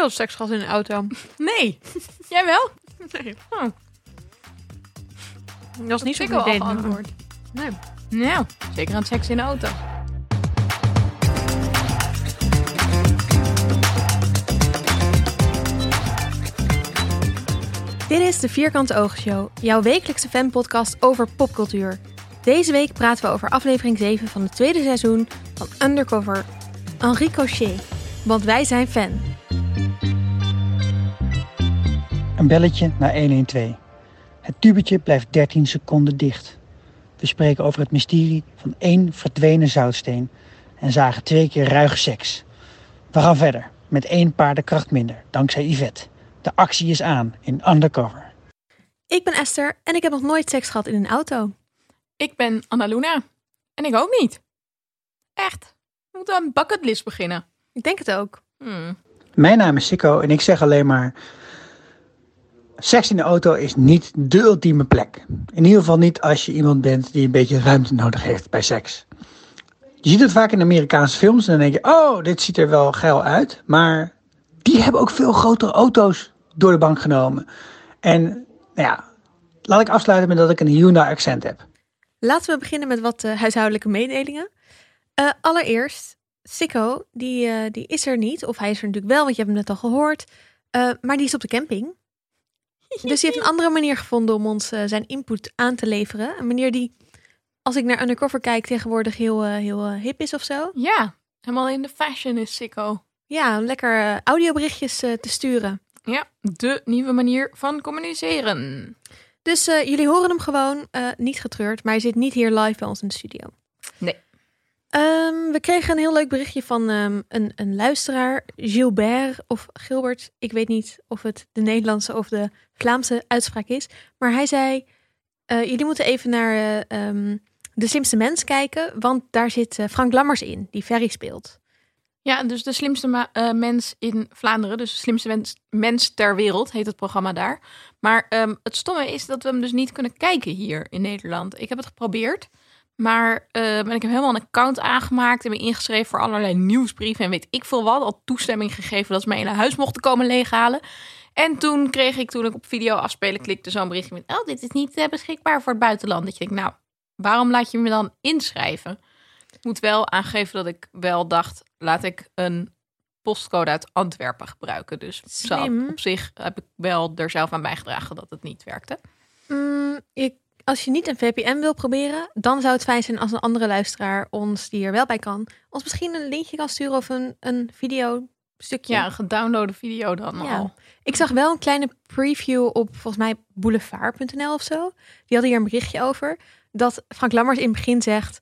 wel seks gehad in een auto. Nee. Jij wel? Nee. Oh, Dat is niet zo goed geantwoord. Nee. Nou, zeker aan seks in de auto. Dit is de Vierkante Oogshow, jouw wekelijkse fanpodcast over popcultuur. Deze week praten we over aflevering 7 van het tweede seizoen van Undercover Henri Cochet. Want wij zijn fan. Een belletje naar 112. Het tubetje blijft 13 seconden dicht. We spreken over het mysterie van één verdwenen zoutsteen en zagen twee keer ruige seks. We gaan verder met één paardenkracht minder, dankzij Yvette. De actie is aan in Undercover. Ik ben Esther en ik heb nog nooit seks gehad in een auto. Ik ben Annaluna. En ik ook niet. Echt. We moeten aan een bucketlist beginnen. Ik denk het ook. Hmm. Mijn naam is Sikko en ik zeg alleen maar... Seks in de auto is niet de ultieme plek. In ieder geval niet als je iemand bent die een beetje ruimte nodig heeft bij seks. Je ziet het vaak in Amerikaanse films en dan denk je... Oh, dit ziet er wel geil uit. Maar die hebben ook veel grotere auto's door de bank genomen. En nou ja, laat ik afsluiten met dat ik een Hyundai accent heb. Laten we beginnen met wat eh, huishoudelijke mededelingen. Eh, allereerst, Sikko, die, eh, die is er niet. Of hij is er natuurlijk wel, want je hebt hem net al gehoord. Eh, maar die is op de camping. Dus die heeft een andere manier gevonden om ons eh, zijn input aan te leveren. Een manier die, als ik naar Undercover kijk, tegenwoordig heel, eh, heel eh, hip is of zo. Ja, helemaal in de fashion is sicko. Ja, om lekker audioberichtjes te sturen. Ja, de nieuwe manier van communiceren. Dus jullie horen hem gewoon, niet getreurd, maar hij zit niet hier live bij ons in de studio. Nee. Ehm, we kregen een heel leuk berichtje van ehm, een, een luisteraar, Gilbert of Gilbert. Ik weet niet of het de Nederlandse of de Vlaamse uitspraak is. Maar hij zei, eh, jullie moeten even naar eh, ehm, De Slimste Mens kijken, want daar zit eh, Frank Lammers in, die Ferry speelt. Ja, dus de slimste mens in Vlaanderen, dus de slimste mens, mens ter wereld, heet het programma daar. Maar het stomme is dat we hem dus niet kunnen kijken hier in Nederland. Ik heb het geprobeerd, maar eh, en ik heb helemaal een account aangemaakt en me ingeschreven voor allerlei nieuwsbrieven en weet ik veel wat. Al toestemming gegeven dat ze mij in huis mochten komen leeghalen. En toen kreeg ik, toen ik op video afspelen klikte, zo'n berichtje met, oh, dit is niet eh, beschikbaar voor het buitenland. Dat je denkt, nou, waarom laat je me dan inschrijven? Ik moet wel aangeven dat ik wel dacht, laat ik een postcode uit Antwerpen gebruiken. Dus Slim. op zich heb ik wel er zelf aan bijgedragen dat het niet werkte. Mm, ik, als je niet een VPN wil proberen, dan zou het fijn zijn als een andere luisteraar ons, die er wel bij kan, ons misschien een linkje kan sturen of een, een video stukje. Ja, een gedownloade video dan Ja. al. Ik zag wel een kleine preview op volgens mij boulevard.nl of zo. Die hadden hier een berichtje over. Dat Frank Lammers in het begin zegt...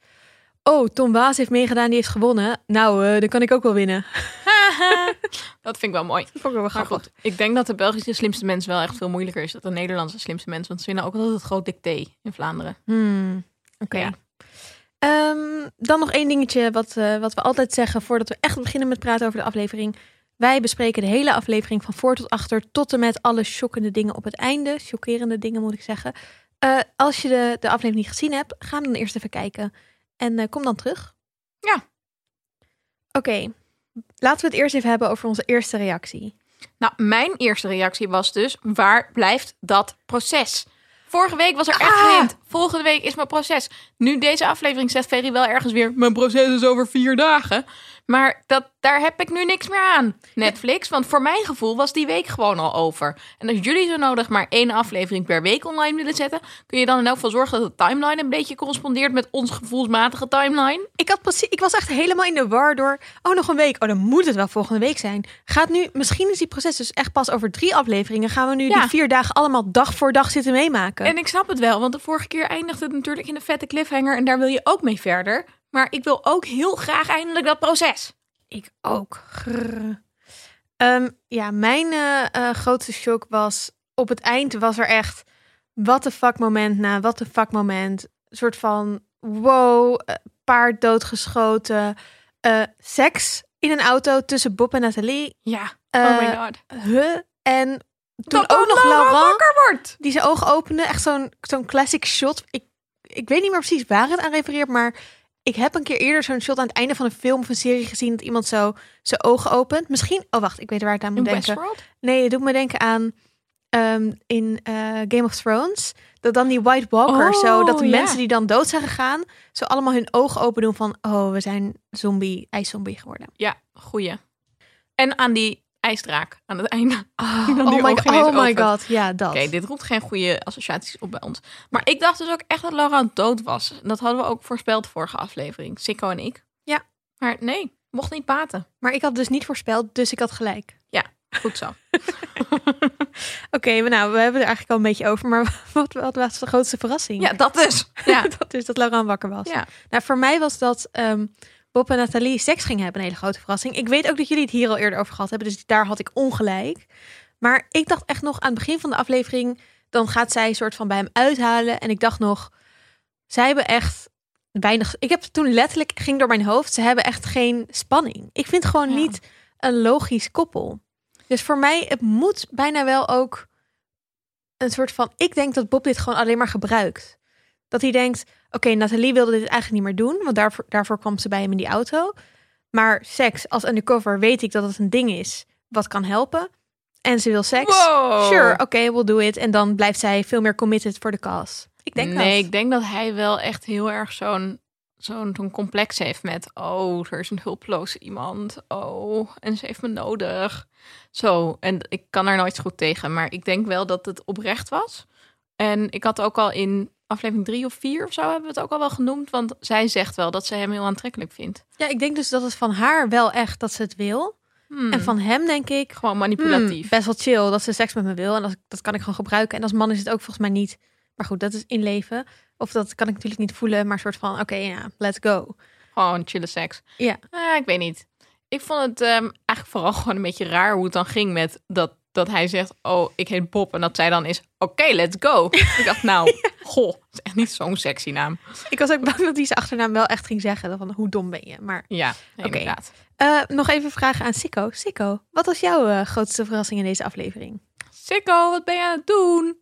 Oh, Tom Waas heeft meegedaan, die heeft gewonnen. Nou, eh dan kan ik ook wel winnen. dat vind ik wel mooi. Dat vond ik wel Maar grappig. goed, ik denk dat de Belgische slimste mens wel echt veel moeilijker is dan de Nederlandse slimste mens. Want ze vinden ook altijd het groot dicté in Vlaanderen. Hmm, Oké. Ja. Ehm, dan nog één dingetje wat, eh, wat we altijd zeggen voordat we echt beginnen met praten over de aflevering. Wij bespreken de hele aflevering van voor tot achter tot en met alle shockende dingen op het einde. Chockerende dingen moet ik zeggen. Eh, als je de, de aflevering niet gezien hebt, ga hem dan eerst even kijken. En eh, kom dan terug. Ja. Oké, laten we het eerst even hebben over onze eerste reactie. Nou, mijn eerste reactie was dus, waar blijft dat proces? Vorige week was er echt Ah! een hint. Volgende week is mijn proces. Nu deze aflevering zegt Ferry wel ergens weer, mijn proces is over vier dagen. Maar dat, daar heb ik nu niks meer aan, Netflix. Want voor mijn gevoel was die week gewoon al over. En als jullie zo nodig maar één aflevering per week online willen zetten... kun je dan in elk geval zorgen dat de timeline een beetje correspondeert met onze gevoelsmatige timeline. Ik, had precies, ik was echt helemaal in de war door. Oh, nog een week. Oh, dan moet het wel volgende week zijn. Gaat nu, misschien is die proces dus echt pas over drie afleveringen. Gaan we nu Ja. die vier dagen allemaal dag voor dag zitten meemaken? En ik snap het wel, want de vorige keer eindigde het natuurlijk in een vette cliffhanger en daar wil je ook mee verder. Maar ik wil ook heel graag eindelijk dat proces. ik ook. Ehm, ja, mijn eh, eh, grootste shock was op het eind was er echt wat de fuck moment na wat de fuck moment. Een soort van wow, eh, paard doodgeschoten, seks in een auto tussen Bob en Nathalie. Ja, oh my god. Huh? En toen Dat ook nog Laurent wakker wordt. die zijn ogen opende. Echt zo'n zo'n classic shot. Ik, ik weet niet meer precies waar het aan refereert, maar ik heb een keer eerder zo'n shot aan het einde van een film of een serie gezien dat iemand zo zijn ogen opent. Misschien, oh wacht, ik weet waar ik aan moet In denken. Westworld? Nee, het doet me denken aan ehm, in eh, Game of Thrones. Dat dan die White Walker, Oh, zo dat de mensen die dan dood zijn gegaan, zo allemaal hun ogen open doen van, oh, we zijn zombie, ijszombie geworden. Ja, goeie. En aan die ijsdraak aan het einde. Oh, oh my, ineens oh my god, ja, dat. Oké, dit roept geen goede associaties op bij ons. Maar ik dacht dus ook echt dat Laurent dood was. Dat hadden we ook voorspeld vorige aflevering. Sikko en ik. Ja. Maar nee, mocht niet baten. Maar ik had dus niet voorspeld, dus ik had gelijk. Goed zo. Oké, maar nou, we hebben er eigenlijk al een beetje over, maar wat, wat was de grootste verrassing? Ja, dat dus. Ja. dat is dat Laurent wakker was. Ja. Nou, voor mij was dat ehm, Bob en Nathalie seks gingen hebben een hele grote verrassing. Ik weet ook dat jullie het hier al eerder over gehad hebben, dus daar had ik ongelijk. Maar ik dacht echt nog aan het begin van de aflevering, dan gaat zij een soort van bij hem uithalen. En ik dacht nog, zij hebben echt weinig. Ik heb toen letterlijk ging door mijn hoofd, ze hebben echt geen spanning. Ik vind gewoon Ja. niet een logisch koppel. Dus voor mij, het moet bijna wel ook een soort van. Ik denk dat Bob dit gewoon alleen maar gebruikt. Dat hij denkt: oké, Nathalie wilde dit eigenlijk niet meer doen, want daarvoor, daarvoor kwam ze bij hem in die auto. Maar seks als undercover weet ik dat het een ding is wat kan helpen. En ze wil seks. Wow. Sure, oké, we'll do it. En dan blijft zij veel meer committed voor de cause. Ik denk nee, dat. ik denk dat hij wel echt heel erg zo'n zo'n zo'n complex heeft met... oh, er is een hulploze iemand. Oh, en ze heeft me nodig. Zo, en ik kan er nooit goed tegen. Maar ik denk wel dat het oprecht was. En ik had ook al in aflevering drie of vier of zo... hebben we het ook al wel genoemd. Want zij zegt wel dat ze hem heel aantrekkelijk vindt. Ja, ik denk dus dat het van haar wel echt dat ze het wil. Hmm, En van hem denk ik, Gewoon hmm, manipulatief. best wel chill dat ze seks met me wil. En dat, dat kan ik gewoon gebruiken. En als man is het ook volgens mij niet. Maar goed, dat is inleven. Of dat kan ik natuurlijk niet voelen. Maar soort van, oké, ja, let's go. Gewoon chille seks. Ja. Ah, ik weet niet. Ik vond het ehm, eigenlijk vooral gewoon een beetje raar hoe het dan ging met dat, dat hij zegt, oh, ik heet Bob. En dat zij dan is, oké, let's go. Ik dacht, nou, goh, dat is echt niet zo'n sexy naam. Ik was ook bang dat hij zijn achternaam wel echt ging zeggen. Van, hoe dom ben je? Maar Ja, inderdaad. eh, nog even vragen aan Sikko. Sikko, wat was jouw eh, grootste verrassing in deze aflevering? Sikko, wat ben je aan het doen?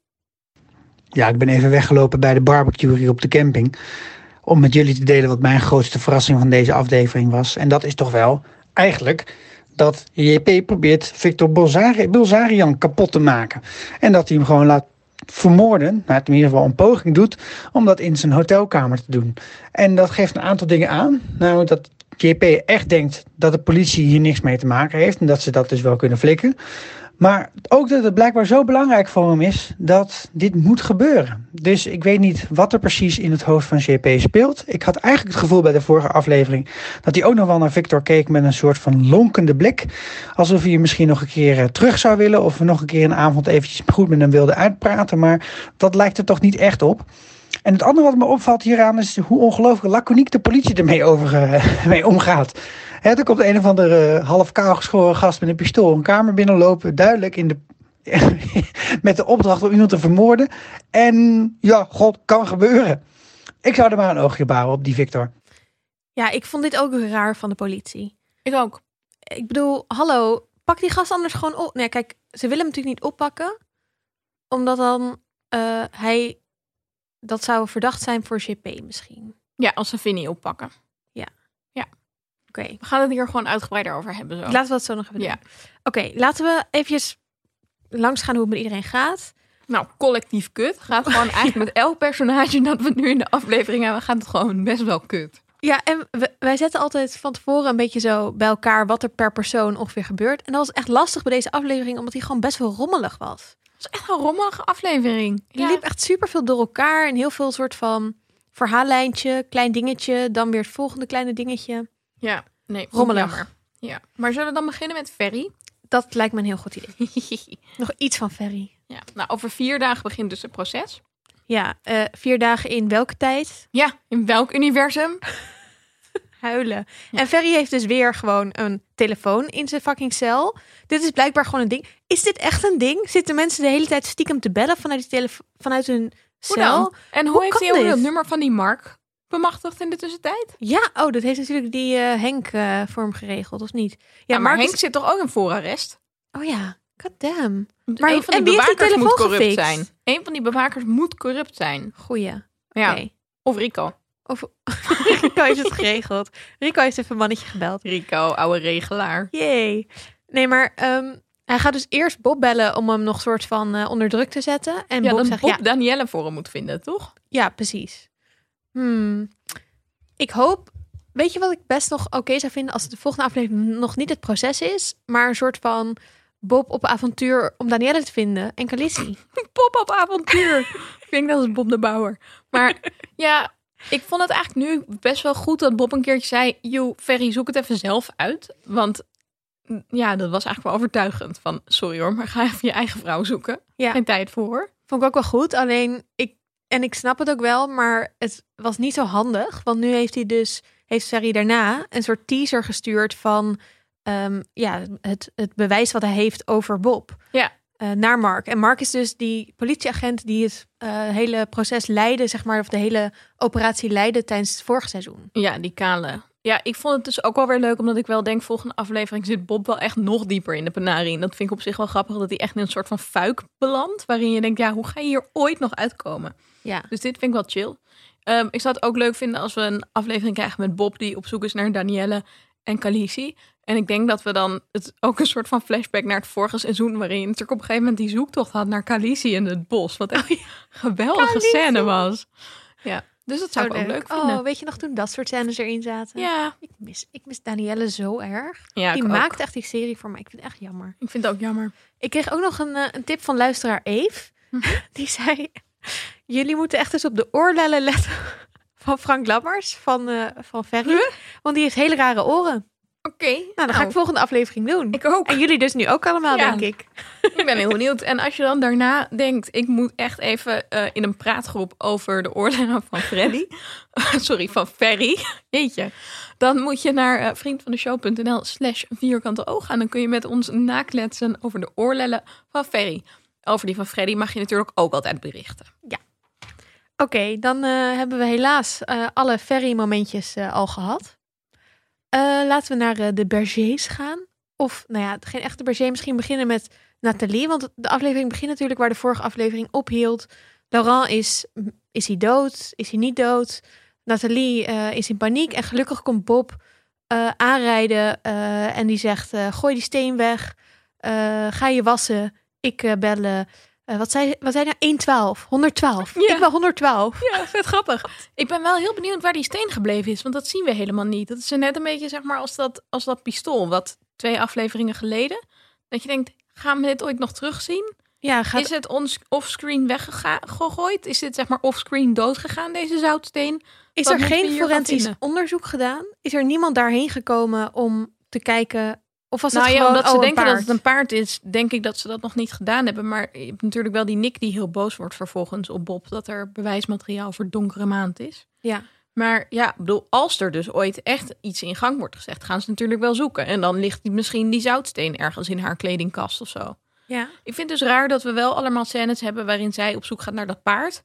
Ja, ik ben even weggelopen bij de barbecue hier op de camping. Om met jullie te delen wat mijn grootste verrassing van deze aflevering was. En dat is toch wel eigenlijk dat JP probeert Victor Bolzari- kapot te maken. En dat hij hem gewoon laat vermoorden. Nou, in ieder geval een poging doet om dat in zijn hotelkamer te doen. En dat geeft een aantal dingen aan. Namelijk dat JP echt denkt dat de politie hier niks mee te maken heeft. En dat ze dat dus wel kunnen flikken. Maar ook dat het blijkbaar zo belangrijk voor hem is dat dit moet gebeuren. Dus ik weet niet wat er precies in het hoofd van JP speelt. Ik had eigenlijk het gevoel bij de vorige aflevering dat hij ook nog wel naar Victor keek met een soort van lonkende blik. Alsof hij misschien nog een keer eh, terug zou willen of nog een keer een avond eventjes goed met hem wilde uitpraten. Maar dat lijkt er toch niet echt op. En het andere wat me opvalt hieraan is hoe ongelooflijk laconiek de politie ermee over, eh, mee omgaat. Hè, er komt een of andere eh, half kaal geschoren gast met een pistool een kamer binnenlopen. Duidelijk in de, met de opdracht om iemand te vermoorden. En ja, god, kan gebeuren. Ik zou er maar een oogje bouwen op die Victor. Ja, ik vond dit ook raar van de politie. Ik ook. Ik bedoel, hallo, pak die gast anders gewoon op. Nee, kijk, ze willen hem natuurlijk niet oppakken. Omdat dan eh, hij... Dat zou verdacht zijn voor JP misschien. Ja, als ze Vinnie oppakken. Oké, We gaan het hier gewoon uitgebreider over hebben. Zo. laten we dat zo nog even Ja. Oké, laten we eventjes langs gaan hoe het met iedereen gaat. Nou, collectief kut. Gaat gewoon eigenlijk met elk personage dat we nu in de aflevering hebben, gaat het gewoon best wel kut. Ja, en we- wij zetten altijd van tevoren een beetje zo bij elkaar wat er per persoon ongeveer gebeurt. En dat was echt lastig bij deze aflevering, omdat hij gewoon best wel rommelig was. Het is echt een rommelige aflevering. Je liep echt super veel door elkaar en heel veel soort van verhaallijntje, klein dingetje, dan weer het volgende kleine dingetje. Ja, nee, Rommelig. jammer. Ja. Maar zullen we dan beginnen met Ferry? Dat lijkt me een heel goed idee. Nog iets van Ferry. ja. Nou, over vier dagen begint dus het proces. Ja, eh, vier dagen in welke tijd? Ja, in welk universum? Huilen. En Ferry heeft dus weer gewoon een telefoon in zijn fucking cel. Dit is blijkbaar gewoon een ding. Is dit echt een ding? Zitten mensen de hele tijd stiekem te bellen vanuit, die vanuit hun Hoe cel? dan? En hoe, Hoe heeft hij ook het nummer van die Mark bemachtigd in de tussentijd? Ja, oh, dat heeft natuurlijk die eh, Henk eh, voor hem geregeld, of niet? Ja, Ja, maar Henk is- zit toch ook in voorarrest? Oh ja, god damn. Maar een van die bewakers moet corrupt gefixt? zijn. Een van die bewakers moet corrupt zijn. Goeie. Ja. Of Rico. Of Rico heeft het geregeld. Rico heeft even een mannetje gebeld. Rico, oude regelaar. Yay. Nee, maar ehm, hij gaat dus eerst Bob bellen om hem nog soort van eh, onder druk te zetten. En Ja, Bob dat zegt Bob ja, Danielle voor hem moet vinden, toch? ja, precies. Hmm. Ik hoop, weet je wat ik best nog oké zou vinden als de volgende aflevering nog niet het proces is, maar een soort van Bob op avontuur om Danielle te vinden en Khaleesi. Pop op avontuur. ik denk dat is Bob de Bouwer. Maar ja, ik vond het eigenlijk nu best wel goed dat Bob een keertje zei... Joe, Ferry, zoek het even zelf uit. Want mm, ja, dat was eigenlijk wel overtuigend. Van, sorry hoor, maar ga even je eigen vrouw zoeken. Ja. Geen tijd voor. Vond ik ook wel goed. Alleen ik en ik snap het ook wel, maar het was niet zo handig, want nu heeft hij dus heeft Ferry daarna een soort teaser gestuurd van ehm, ja het, het bewijs wat hij heeft over Bob. Ja. eh, naar Mark. En Mark is dus die politieagent die het eh, hele proces leidde, zeg maar, of de hele operatie leidde tijdens het vorige seizoen. Ja, die kale. Ja, ik vond het dus ook wel weer leuk, omdat ik wel denk, volgende aflevering zit Bob wel echt nog dieper in de penarie. En dat vind ik op zich wel grappig, dat hij echt in een soort van fuik belandt, waarin je denkt, ja, hoe ga je hier ooit nog uitkomen? Ja. Dus dit vind ik wel chill. Ehm, ik zou het ook leuk vinden als we een aflevering krijgen met Bob, die op zoek is naar Danielle en Khaleesi. En ik denk dat we dan het ook een soort van flashback naar het vorige seizoen, waarin je natuurlijk op een gegeven moment die zoektocht had naar Khaleesi in het bos. Wat echt een geweldige Khaleesi. scène was. Ja, dus dat zou Zo ik ook leuk vinden. Oh, weet je nog toen dat soort scènes erin zaten? Ja, Ik mis, ik mis Danielle zo erg. ja die maakt ook. echt die serie voor mij. Ik vind het echt jammer. ik vind het ook jammer. Ik kreeg ook nog een, eh, een tip van luisteraar Eve. Mhm. Die zei: Jullie moeten echt eens op de oorlellen letten van Frank Lammers van, eh, van Ferry. Want die heeft hele rare oren. Oké, Nou, dat ga ik volgende aflevering doen. ik ook. En jullie dus nu ook allemaal, Ja. denk ik. Ik ben heel benieuwd. En als je dan daarna denkt, ik moet echt even eh, in een praatgroep over de oorlellen van Freddy. Sorry, van Ferry. Jeetje. Dan moet je naar eh, vriendvandeshow.nl slash vierkante oog gaan. Dan kun je met ons nakletsen over de oorlellen van Ferry. Over die van Freddy mag je natuurlijk ook altijd berichten. Oké, dan eh, hebben we helaas alle Ferry-momentjes al gehad. Eh, laten we naar eh, de Bergers gaan. Of, nou ja, geen echte Berger. Misschien beginnen met Nathalie. Want de aflevering begint natuurlijk waar de vorige aflevering ophield. Laurent is, is hij dood? Is hij niet dood? Nathalie eh, is in paniek. En gelukkig komt Bob aanrijden. en die zegt, gooi die steen weg. Ga je wassen. Ik bellen. Eh, wat zei, wat zei nou? 112. 112. Ja. Ik ben 112. Ja, vet grappig. Ik ben wel heel benieuwd waar die steen gebleven is. Want dat zien we helemaal niet. Dat is net een beetje zeg maar als dat, als dat pistool. Wat twee afleveringen geleden. Dat je denkt, gaan we dit ooit nog terugzien? Ja, gaat, Is het ons offscreen weggegooid? Is dit zeg maar offscreen doodgegaan, deze zoutsteen? is er geen forensisch onderzoek gedaan? Is er niemand daarheen gekomen om te kijken? Of was het nou ja, omdat ze oh, denken dat het een paard is, denk ik dat ze dat nog niet gedaan hebben. Maar je hebt natuurlijk wel die Nick die heel boos wordt vervolgens op Bob. Dat er bewijsmateriaal voor donkere maand is. Ja. Maar ja, bedoel, als er dus ooit echt iets in gang wordt gezet, gaan ze natuurlijk wel zoeken. En dan ligt misschien die zoutsteen ergens in haar kledingkast of zo. Ja. Ik vind het dus raar dat we wel allemaal scènes hebben waarin zij op zoek gaat naar dat paard.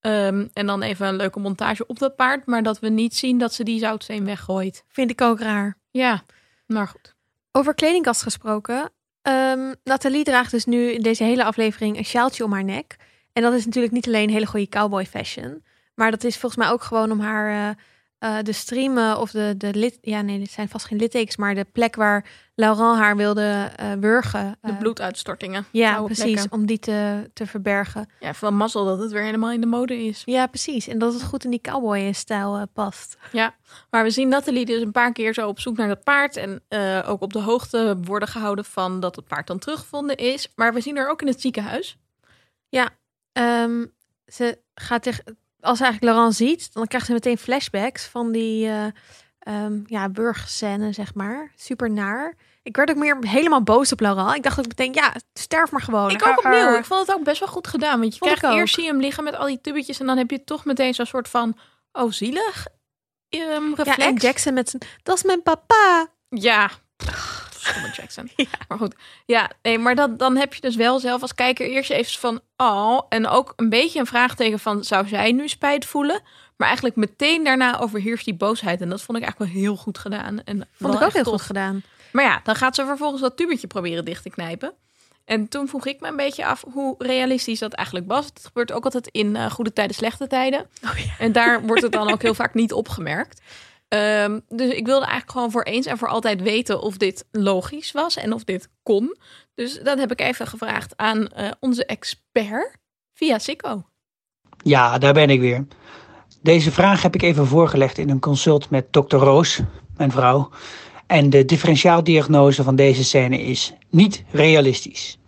Ehm, en dan even een leuke montage op dat paard. Maar dat we niet zien dat ze die zoutsteen weggooit. Vind ik ook raar. Ja, maar goed. Over kledingkast gesproken. Ehm, Nathalie draagt dus nu in deze hele aflevering een sjaaltje om haar nek. En dat is natuurlijk niet alleen een hele goede cowboy fashion. Maar dat is volgens mij ook gewoon om haar eh, eh, de streamen of de, de lid... Ja, nee, dit zijn vast geen littekens. Maar de plek waar Laurent haar wilde eh wurgen. De eh, bloeduitstortingen. Ja, precies. plekken. Om die te, te verbergen. Ja, van mazzel dat het weer helemaal in de mode is. Ja, precies. En dat het goed in die cowboy-stijl past. Ja, maar we zien Nathalie dus een paar keer zo op zoek naar dat paard. En ook op de hoogte worden gehouden van dat het paard dan teruggevonden is. Maar we zien haar ook in het ziekenhuis. Ehm, ze gaat tegen... Als ze eigenlijk Laurent ziet, dan krijgt ze meteen flashbacks van die eh ehm ja, burgscène, zeg maar. Super naar. Ik werd ook meer helemaal boos op Laurent. Ik dacht ook meteen, ja, sterf maar gewoon. Ik ook opnieuw. Ik vond het ook best wel goed gedaan. Want je Vond krijgt eerst zie je hem liggen met al die tubbetjes. En dan heb je toch meteen zo'n soort van, oh zielig, ehm, reflex. Ja, en Jackson met zijn, dat is mijn papa. Ja. Jackson. Maar goed. Ja, nee, maar dat, dan heb je dus wel zelf als kijker eerst even van... Oh, en ook een beetje een vraagteken van... Zou zij nu spijt voelen? Maar eigenlijk meteen daarna overheerst die boosheid. En dat vond ik eigenlijk wel heel goed gedaan. En Vond ik ook heel tof. goed gedaan. Maar ja, dan gaat ze vervolgens dat tubetje proberen dicht te knijpen. En toen vroeg ik me een beetje af hoe realistisch dat eigenlijk was. Het gebeurt ook altijd in eh, goede tijden, slechte tijden. Oh, ja. En daar wordt het dan ook heel vaak niet opgemerkt. Ehm, dus ik wilde eigenlijk gewoon voor eens en voor altijd weten of dit logisch was en of dit kon. Dus dat heb ik even gevraagd aan eh, onze expert via Sikko. Ja, daar ben ik weer. Deze vraag heb ik even voorgelegd in een consult met dokter Roos, mijn vrouw. En de differentiaaldiagnose van deze scène is niet realistisch.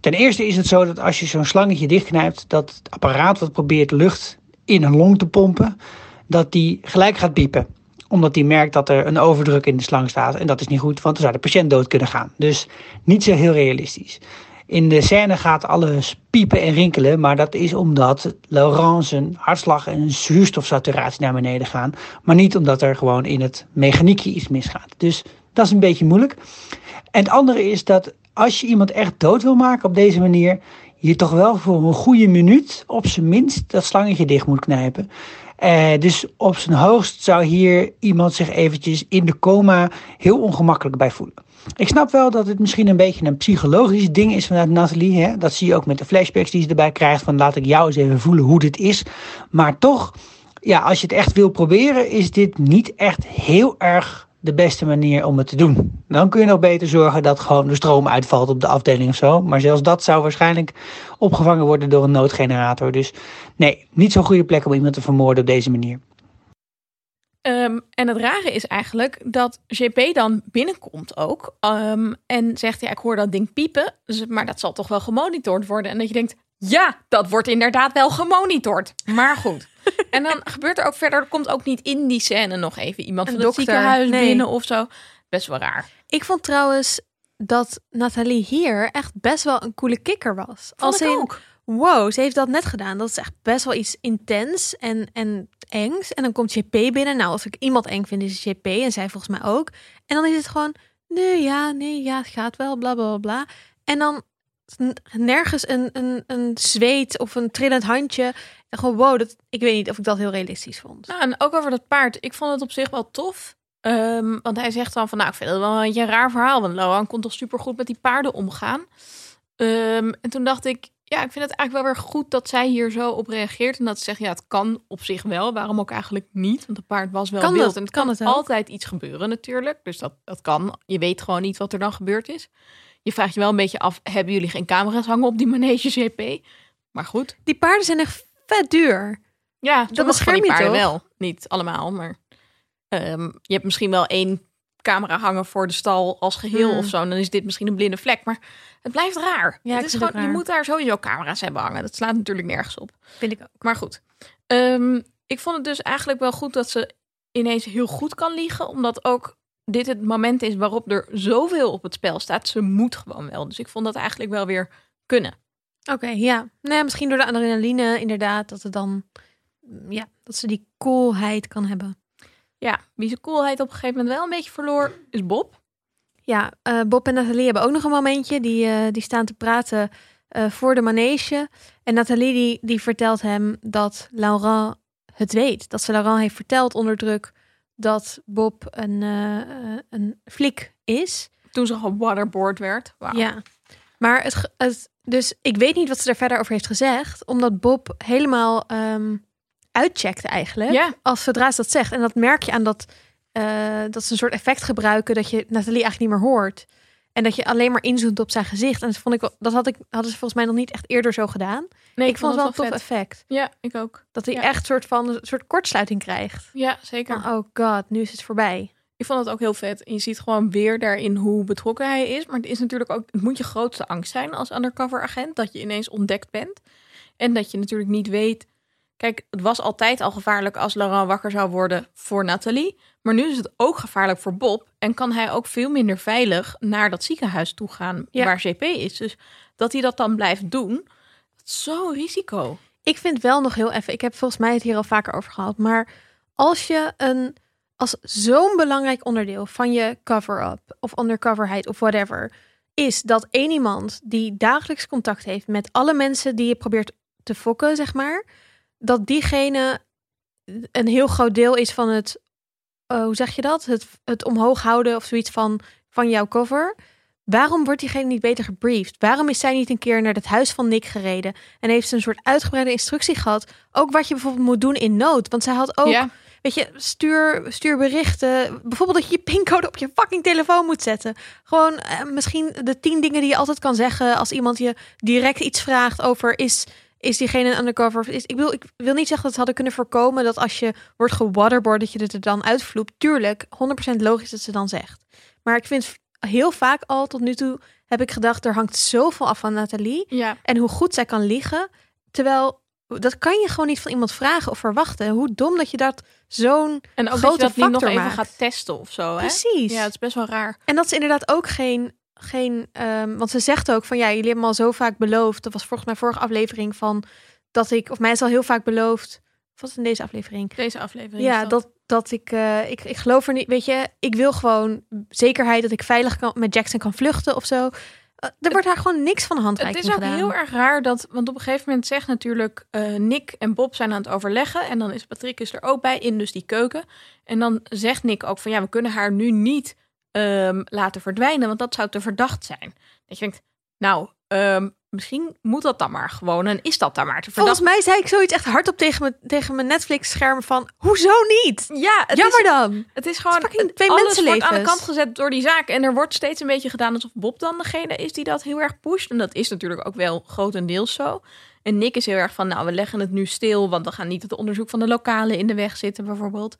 Ten eerste is het zo dat als je zo'n slangetje dichtknijpt, dat het apparaat wat probeert lucht in een long te pompen, dat die gelijk gaat piepen. Omdat die merkt dat er een overdruk in de slang staat. En dat is niet goed, want dan zou de patiënt dood kunnen gaan. Dus niet zo heel realistisch. In de scène gaat alles piepen en rinkelen, maar dat is omdat Laurent zijn hartslag en zuurstofsaturatie naar beneden gaan. Maar niet omdat er gewoon in het mechaniekje iets misgaat. Dus dat is een beetje moeilijk. En het andere is dat als je iemand echt dood wil maken op deze manier, je toch wel voor een goede minuut op zijn minst dat slangetje dicht moet knijpen. Eh, dus op zijn hoogst zou hier iemand zich eventjes in de coma heel ongemakkelijk bij voelen. Ik snap wel dat het misschien een beetje een psychologisch ding is vanuit Nathalie. Hè? Dat zie je ook met de flashbacks die ze erbij krijgt. Van laat ik jou eens even voelen hoe dit is. Maar toch, ja, als je het echt wil proberen, is dit niet echt heel erg de beste manier om het te doen. Dan kun je nog beter zorgen dat gewoon de stroom uitvalt op de afdeling of zo. Maar zelfs dat zou waarschijnlijk opgevangen worden door een noodgenerator. Dus nee, niet zo'n goede plek om iemand te vermoorden op deze manier. Um, en het rare is eigenlijk dat GP dan binnenkomt ook. Um, en zegt, ja, ik hoor dat ding piepen. Dus, maar dat zal toch wel gemonitord worden. En dat je denkt, ja, dat wordt inderdaad wel gemonitord. Maar goed. en dan gebeurt er ook verder, er komt ook niet in die scène nog even iemand Een van het ziekenhuis nee. binnen of zo. Best wel raar. Ik vond trouwens dat Nathalie hier echt best wel een coole kikker was. Als in, ook. wow, ze heeft dat net gedaan. Dat is echt best wel iets intens en, en engs. En dan komt JP binnen. Nou, als ik iemand eng vind, is het JP. En zij volgens mij ook. En dan is het gewoon, nee, ja, nee, ja, het gaat wel, bla, bla, bla. En dan nergens een, een, een zweet of een trillend handje. Gewoon, wow, dat, ik weet niet of ik dat heel realistisch vond. Nou, en ook over dat paard. Ik vond het op zich wel tof. Ehm, want hij zegt dan van, nou, ik vind het wel een beetje een raar verhaal. Want Laurent kon toch supergoed met die paarden omgaan. Ehm, en toen dacht ik, ja, ik vind het eigenlijk wel weer goed dat zij hier zo op reageert. En dat ze zegt, ja, het kan op zich wel. Waarom ook eigenlijk niet? Want het paard was wel Kan wild. dat? En het Kan het altijd iets gebeuren natuurlijk. Dus dat, dat kan. Je weet gewoon niet wat er dan gebeurd is. Je vraagt je wel een beetje af, hebben jullie geen camera's hangen op die manege GP? Maar goed. Die paarden zijn echt vet duur. Ja, dat bescherm je je paarden toch? wel. Niet allemaal, maar ehm, je hebt misschien wel één camera hangen voor de stal als geheel Hmm. of zo. En dan is dit misschien een blinde vlek, maar het blijft raar. Ja, het is het gewoon, je moet daar sowieso camera's hebben hangen. Dat slaat natuurlijk nergens op. Vind ik ook. Maar goed, Ehm, ik vond het dus eigenlijk wel goed dat ze ineens heel goed kan liegen, omdat ook dit het moment is waarop er zoveel op het spel staat. Ze moet gewoon wel. Dus ik vond dat eigenlijk wel weer kunnen. Oké, ja. Nee, misschien door de adrenaline inderdaad, dat het dan, mm, ja, dat ze die coolheid kan hebben. Ja, wie zijn coolheid op een gegeven moment wel een beetje verloor, is Bob. Ja, eh, Bob en Nathalie hebben ook nog een momentje. Die, eh, die staan te praten eh, voor de manege. En Nathalie die, die vertelt hem dat Laurent het weet. Dat ze Laurent heeft verteld onder druk dat Bob een, een flik is. Toen ze gewaterboard werd. Ja, maar het, het, dus ik weet niet wat ze er verder over heeft gezegd, omdat Bob helemaal ehm uitcheckte eigenlijk. Ja. Als zodra ze dat zegt. En dat merk je aan dat, eh, dat ze een soort effect gebruiken dat je Nathalie eigenlijk niet meer hoort. En dat je alleen maar inzoomt op zijn gezicht. En dat vond ik, wel- dat had ik, hadden ze volgens mij nog niet echt eerder zo gedaan. Nee, ik vond het wel een tof vet. effect. Ja, ik ook. Dat hij Ja. echt soort van een soort kortsluiting krijgt. Ja, zeker. Van, oh god, nu is het voorbij. Ik vond het ook heel vet. En je ziet gewoon weer daarin hoe betrokken hij is. Maar het is natuurlijk ook, het moet je grootste angst zijn als undercover agent. Dat je ineens ontdekt bent. En dat je natuurlijk niet weet. Kijk, het was altijd al gevaarlijk als Laurent wakker zou worden voor Nathalie. Maar nu is het ook gevaarlijk voor Bob. En kan hij ook veel minder veilig naar dat ziekenhuis toe gaan Ja. waar GP is. Dus dat hij dat dan blijft doen, zo'n risico. Ik vind wel nog heel even, ik heb volgens mij het hier al vaker over gehad, maar als je een, als zo'n belangrijk onderdeel van je cover-up of undercoverheid of whatever, is dat één iemand die dagelijks contact heeft met alle mensen die je probeert te fokken, zeg maar, dat diegene een heel groot deel is van het, eh, hoe zeg je dat? Het, het omhoog houden of zoiets van, van jouw cover. Waarom wordt diegene niet beter gebriefd? Waarom is zij niet een keer naar het huis van Nick gereden en heeft ze een soort uitgebreide instructie gehad? Ook wat je bijvoorbeeld moet doen in nood. Want zij had ook. Weet je, stuur, stuur berichten. Bijvoorbeeld dat je je pincode op je fucking telefoon moet zetten. Gewoon eh, misschien de tien dingen die je altijd kan zeggen als iemand je direct iets vraagt over is. Is diegene een undercover? Is, ik, wil, ik wil niet zeggen dat ze hadden kunnen voorkomen dat als je wordt gewaterboard, dat je het er dan uitvloept. Tuurlijk, 100% logisch dat ze dan zegt. Maar ik vind heel vaak al tot nu toe heb ik gedacht, er hangt zoveel af van Nathalie Ja. en hoe goed zij kan liegen. Terwijl dat kan je gewoon niet van iemand vragen of verwachten. Hoe dom dat je dat zo'n En ook dat Grote je dat niet nog even gaat testen of zo. Hè? precies. Ja, het is best wel raar. En dat is inderdaad ook geen, geen ehm, want ze zegt ook van ja, jullie hebben me al zo vaak beloofd. Dat was volgens mij vorige aflevering van dat ik, of mij is al heel vaak beloofd. Of was het in deze aflevering? Deze aflevering. Ja, dat, dat ik, eh, ik, ik geloof er niet, weet je, ik wil gewoon zekerheid dat ik veilig kan, met Jackson kan vluchten of zo. Eh, er wordt daar gewoon niks van de Het handreiking is ook gedaan. heel erg raar dat, want op een gegeven moment zegt natuurlijk eh, Nick en Bob zijn aan het overleggen en dan is Patrick is er ook bij in dus die keuken en dan zegt Nick ook van ja we kunnen haar nu niet ehm, laten verdwijnen, want dat zou te verdacht zijn. Dat je denkt, nou ehm, misschien moet dat dan maar gewoon en is dat dan maar te verdacht. Volgens mij zei ik zoiets echt hardop tegen mijn, tegen mijn Netflix-scherm van, hoezo niet? ja, het Jammer is, dan. het is gewoon fucking twee alles wordt aan de kant gezet door die zaak en er wordt steeds een beetje gedaan alsof Bob dan degene is die dat heel erg pusht en dat is natuurlijk ook wel grotendeels zo. En Nick is heel erg van, nou, we leggen het nu stil, want we gaan niet het onderzoek van de lokalen in de weg zitten, bijvoorbeeld.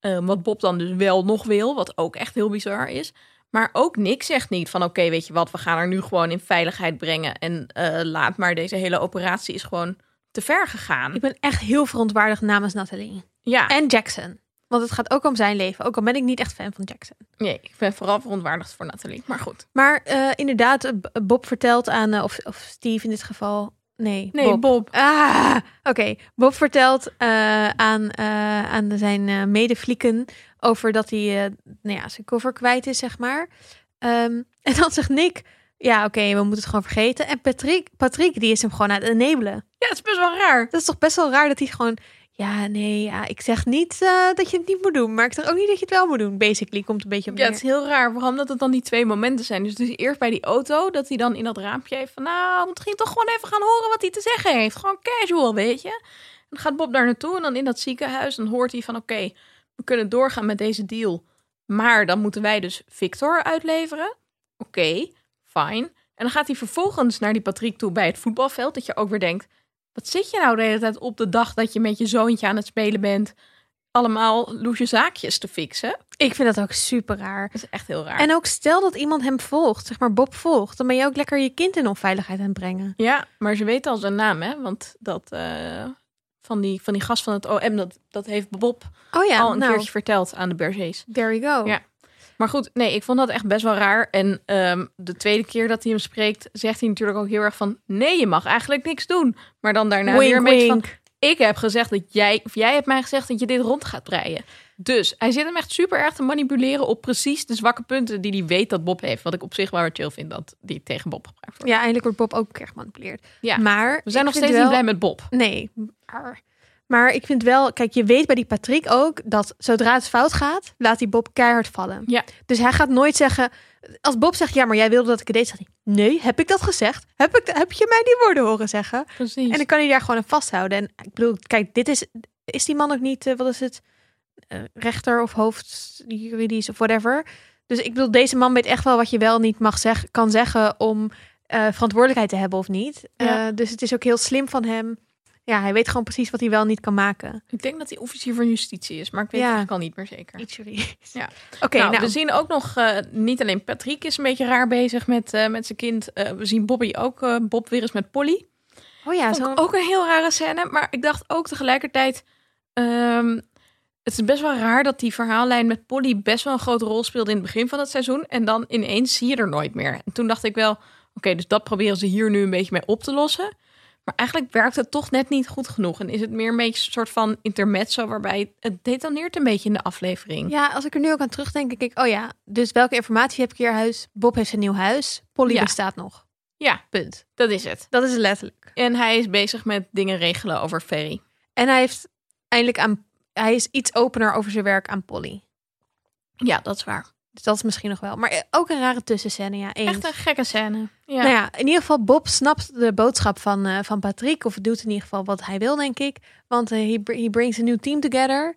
Eh, wat Bob dan dus wel nog wil, wat ook echt heel bizar is. Maar ook Nick zegt niet van, oké, weet je wat, we gaan haar nu gewoon in veiligheid brengen. En eh, laat maar, deze hele operatie is gewoon te ver gegaan. Ik ben echt heel verontwaardigd namens Nathalie. Ja, En Jackson. Want het gaat ook om zijn leven. Ook al ben ik niet echt fan van Jackson. nee, ik ben vooral verontwaardigd voor Nathalie. Maar goed. Maar eh, inderdaad, eh, Bob vertelt aan, of, of Steve in dit geval. Nee, Nee, Bob. Bob. Ah, oké. Bob vertelt aan, aan zijn eh medeflieken over dat hij eh, nou ja, zijn cover kwijt is, zeg maar. Ehm, en dan zegt Nick, ja, oké, we moeten het gewoon vergeten. En Patrick, Patrick, die is hem gewoon aan het enabelen. Ja, het is best wel raar. Dat is toch best wel raar dat hij gewoon... Ja, nee, ja, ik zeg niet eh, dat je het niet moet doen. Maar ik zeg ook niet dat je het wel moet doen. Basically, komt een beetje op Ja, neer. het is heel raar. Waarom dat het dan die twee momenten zijn. Dus, dus eerst bij die auto, dat hij dan in dat raampje heeft van... Nou, misschien toch gewoon even gaan horen wat hij te zeggen heeft. Gewoon casual, weet je. En dan gaat Bob daar naartoe en dan in dat ziekenhuis... dan hoort hij van, oké, we kunnen doorgaan met deze deal. Maar dan moeten wij dus Victor uitleveren. Oké, fine. En dan gaat hij vervolgens naar die Patrick toe bij het voetbalveld. Dat je ook weer denkt... Wat zit je nou de hele tijd op de dag dat je met je zoontje aan het spelen bent... allemaal loesje zaakjes te fixen? Ik vind dat ook super raar. Dat is echt heel raar. En ook stel dat iemand hem volgt, zeg maar Bob volgt, dan ben je ook lekker je kind in onveiligheid aan het brengen. Ja, maar ze weten al zijn naam, hè? Want dat eh, van, die, van die gast van het OM, dat, dat heeft Bob Oh ja, al een nou, keertje verteld aan de Bergers. there you go. Ja. Maar goed, nee, ik vond dat echt best wel raar. En ehm, de tweede keer dat hij hem spreekt, zegt hij natuurlijk ook heel erg van... Nee, je mag eigenlijk niks doen. Maar dan daarna Wink, weer een beetje van... Ik heb gezegd dat jij, of jij hebt mij gezegd dat je dit rond gaat breien. Dus hij zit hem echt super erg te manipuleren op precies de zwakke punten die hij weet dat Bob heeft. Wat ik op zich wel weer chill vind dat die tegen Bob gebruikt wordt. Ja, eindelijk wordt Bob ook erg gemanipuleerd. Ja, Maar we zijn nog steeds wel... niet blij met Bob. Nee, maar, ik vind wel, kijk, je weet bij die Patrick ook dat zodra het fout gaat, laat die Bob keihard vallen. Ja. Dus hij gaat nooit zeggen, als Bob zegt, ja, maar jij wilde dat ik het deed, zegt hij, nee, heb ik dat gezegd? Heb, ik, heb je mij die woorden horen zeggen? Precies. En dan kan hij daar gewoon aan vasthouden. En ik bedoel, kijk, dit is, is die man ook niet, eh, wat is het, eh, rechter of hoofd juridisch of whatever. Dus ik bedoel, deze man weet echt wel wat je wel niet mag zeggen, kan zeggen om eh, verantwoordelijkheid te hebben of niet. Ja. Eh, dus het is ook heel slim van hem. Ja, hij weet gewoon precies wat hij wel niet kan maken. Ik denk dat hij officier van justitie is, maar ik weet Ja. het eigenlijk al niet meer zeker. Iets. Ja. Oké, nou, nou, we zien ook nog niet alleen Patrick is een beetje raar bezig met, met zijn kind. We zien Bobby ook, Bob weer eens met Polly. oh ja, zo. ook een heel rare scène, maar ik dacht ook tegelijkertijd. ehm, het is best wel raar dat die verhaallijn met Polly best wel een grote rol speelde in het begin van het seizoen. En dan ineens zie je er nooit meer. En toen dacht ik wel, oké, dus dat proberen ze hier nu een beetje mee op te lossen. Maar eigenlijk werkt het toch net niet goed genoeg. En is het meer een beetje een soort van intermezzo waarbij het detoneert een beetje in de aflevering. Ja, als ik er nu ook aan terugdenk, denk ik, oh ja, dus welke informatie heb ik hier huis? Bob heeft een nieuw huis. Polly Ja. bestaat nog. Ja, Punt. dat is het. Dat is letterlijk. En hij is bezig met dingen regelen over Ferry. En hij heeft eindelijk aan, hij is iets opener over zijn werk aan Polly. Ja, dat is waar. Dus dat is misschien nog wel. Maar eh, ook een rare tussenscène, ja. Eens. Echt een gekke scène. Ja. Nou ja, in ieder geval, Bob snapt de boodschap van, eh, van Patrick. Of doet in ieder geval wat hij wil, denk ik. Want eh, he, he brings a new team together.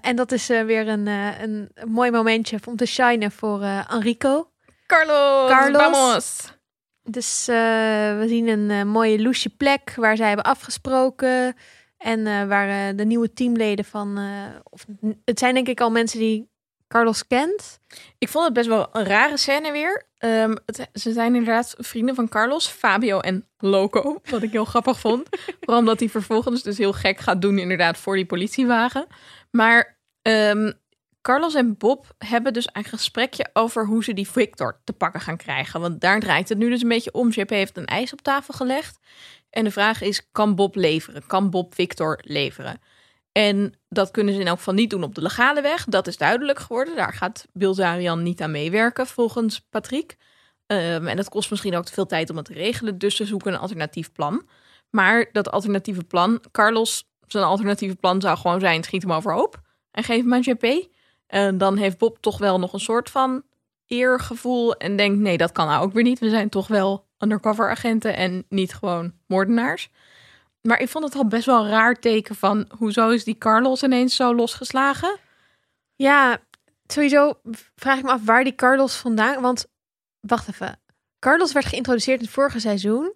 En dat is weer een, een, mooi momentje om te shinen voor Enrico. Carlos, Carlos. vamos. Dus we zien een mooie loesje plek waar zij hebben afgesproken. En eh, waar eh, de nieuwe teamleden van... eh, of, het zijn denk ik al mensen die Carlos kent. Ik vond het best wel een rare scène weer. Ehm, het, ze zijn inderdaad vrienden van Carlos, Fabio en Loco. Wat ik heel grappig vond. Vooral omdat hij vervolgens dus heel gek gaat doen inderdaad voor die politiewagen. Maar ehm, Carlos en Bob hebben dus een gesprekje over hoe ze die Victor te pakken gaan krijgen. Want daar draait het nu dus een beetje om. JP heeft een ijs op tafel gelegd. En de vraag is, kan Bob leveren? Kan Bob Victor leveren? En dat kunnen ze in elk geval niet doen op de legale weg. Dat is duidelijk geworden. Daar gaat Bilzarian niet aan meewerken, volgens Patrick. Ehm, en dat kost misschien ook te veel tijd om het te regelen. Dus ze zoeken een alternatief plan. Maar dat alternatieve plan, Carlos, zijn alternatieve plan zou gewoon zijn: schiet hem overhoop en geef hem aan JP. En dan heeft Bob toch wel nog een soort van eergevoel. En denkt: nee, dat kan nou ook weer niet. We zijn toch wel undercover agenten en niet gewoon moordenaars. Maar ik vond het al best wel een raar teken van hoezo is die Carlos ineens zo losgeslagen? Ja, sowieso vraag ik me af waar die Carlos vandaan... Want, wacht even. Carlos werd geïntroduceerd in het vorige seizoen.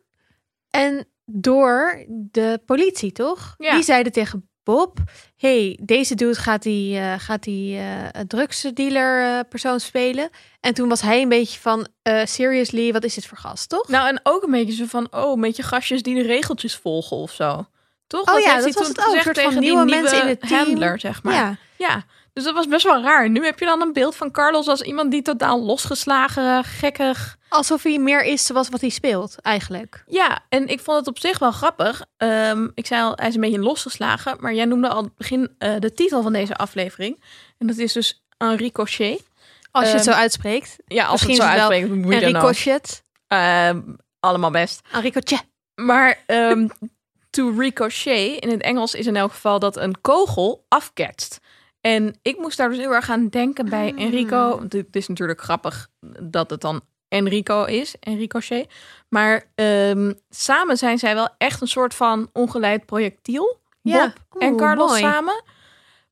En door de politie, toch? Ja. Die zeiden tegen Bob... hey, deze dude gaat die, eh, gaat die eh, drugsdealer eh, persoon spelen. En toen was hij een beetje van... seriously, wat is dit voor gast, toch? Nou, en ook een beetje zo van, oh, een beetje gastjes die de regeltjes volgen of zo. Toch? Oh ja, heeft dat was het ook. Een soort van nieuwe mensen in het team. handler, zeg maar. ja. Ja, dus dat was best wel raar. Nu heb je dan een beeld van Carlos als iemand die totaal losgeslagen, gekkig. Alsof hij meer is zoals wat hij speelt, eigenlijk. Ja, en ik vond het op zich wel grappig. Ehm, ik zei al, hij is een beetje losgeslagen. Maar jij noemde al het begin eh, de titel van deze aflevering. En dat is dus Un Ricochet. Als je het Ehm, zo uitspreekt. Ja, als Misschien het zo uitspreekt, moet je En dan ook. ricochet. Ehm, allemaal best. Een ricochet. Maar to ricochet in het Engels is in elk geval dat een kogel afketst. En ik moest daar dus heel erg aan denken bij Ah. Enrico. Want Het is natuurlijk grappig dat het dan Enrico is, Enricochet. Maar ehm, samen zijn zij wel echt een soort van ongeleid projectiel. Ja. Bob en Carlos mooi. samen.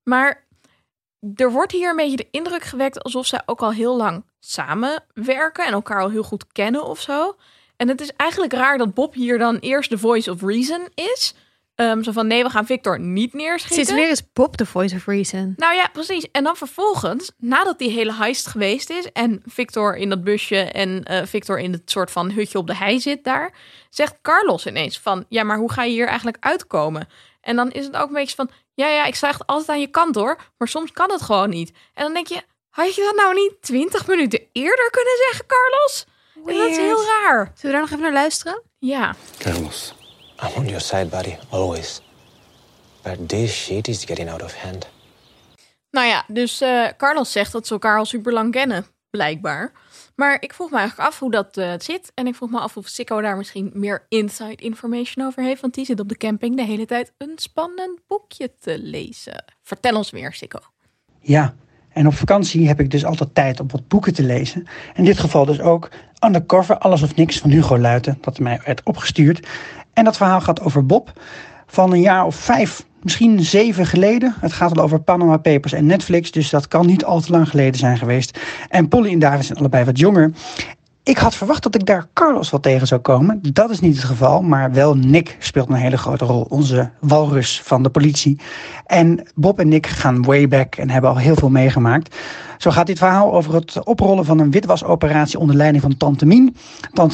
Maar er wordt hier een beetje de indruk gewekt alsof zij ook al heel lang samenwerken en elkaar al heel goed kennen of zo. En het is eigenlijk raar dat Bob hier dan eerst de voice of reason is. Ehm, zo van nee, we gaan Victor niet neerschieten. Sinds wanneer is Bob de voice of reason? Nou ja, precies. En dan vervolgens, nadat die hele heist geweest is en Victor in dat busje en eh, Victor in het soort van hutje op de hei zit daar, zegt Carlos ineens van, ja, maar hoe ga je hier eigenlijk uitkomen? En dan is het ook een beetje van, ja, ja, ik sta echt altijd aan je kant hoor, maar soms kan het gewoon niet. En dan denk je, had je dat nou niet twintig minuten eerder kunnen zeggen, Carlos? En dat is heel raar. Zullen we daar nog even naar luisteren? Ja, Carlos, I'm on your side, buddy, always. But this shit is getting out of hand. Nou ja, dus eh, Carlos zegt dat ze elkaar al super lang kennen, blijkbaar. Maar ik vroeg me eigenlijk af hoe dat eh, zit. En ik vroeg me af of Sikko daar misschien meer inside information over heeft. Want die zit op de camping de hele tijd een spannend boekje te lezen. Vertel ons meer, Sikko. Ja, en op vakantie heb ik dus altijd tijd om wat boeken te lezen. In dit geval dus ook Undercover, Alles of Niks van Hugo Luiten, dat mij werd opgestuurd. En dat verhaal gaat over Bob van een jaar of vijf, misschien zeven geleden. Het gaat al over Panama Papers en Netflix, dus dat kan niet al te lang geleden zijn geweest. En Polly en David zijn allebei wat jonger. Ik had verwacht dat ik daar Carlos wel tegen zou komen. Dat is niet het geval, maar wel Nick speelt een hele grote rol. Onze walrus van de politie. En Bob en Nick gaan way back en hebben al heel veel meegemaakt. Zo gaat dit verhaal over het oprollen van een witwasoperatie onder leiding van Tante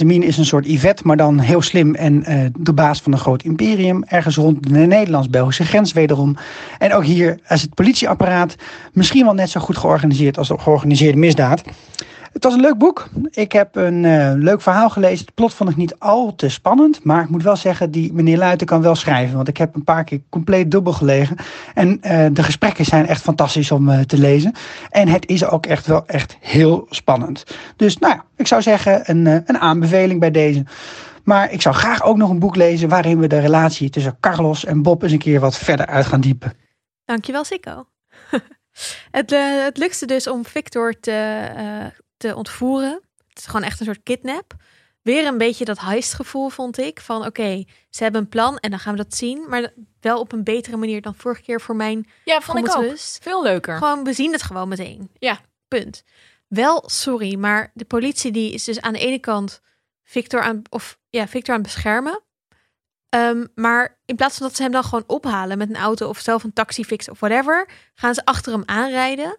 Mien. Is een soort Yvette, maar dan heel slim en eh, de baas van een groot imperium. Ergens rond de Nederlands-Belgische grens wederom. En ook hier is het politieapparaat misschien wel net zo goed georganiseerd als de georganiseerde misdaad. Het was een leuk boek. Ik heb een eh, leuk verhaal gelezen. Het plot vond ik niet al te spannend. Maar ik moet wel zeggen, die meneer Luiten kan wel schrijven. Want ik heb een paar keer compleet dubbel gelegen. En eh, de gesprekken zijn echt fantastisch om eh, te lezen. En het is ook echt wel echt heel spannend. Dus nou ja, ik zou zeggen een, een aanbeveling bij deze. Maar ik zou graag ook nog een boek lezen waarin we de relatie tussen Carlos en Bob eens een keer wat verder uit gaan diepen. Dankjewel, Sikko. Het, eh, het lukte dus om Victor te, te ontvoeren. Het is gewoon echt een soort kidnap. Weer een beetje dat heistgevoel vond ik. Van oké, ze hebben een plan en dan gaan we dat zien. Maar wel op een betere manier dan vorige keer voor mijn Ja, vond ik ook. Veel leuker. Gewoon, we zien het gewoon meteen. Ja. Punt. Wel, sorry, maar de politie die is dus aan de ene kant Victor aan, of, ja, Victor aan het beschermen. Ehm, maar in plaats van dat ze hem dan gewoon ophalen met een auto of zelf een taxi fixen of whatever, gaan ze achter hem aanrijden.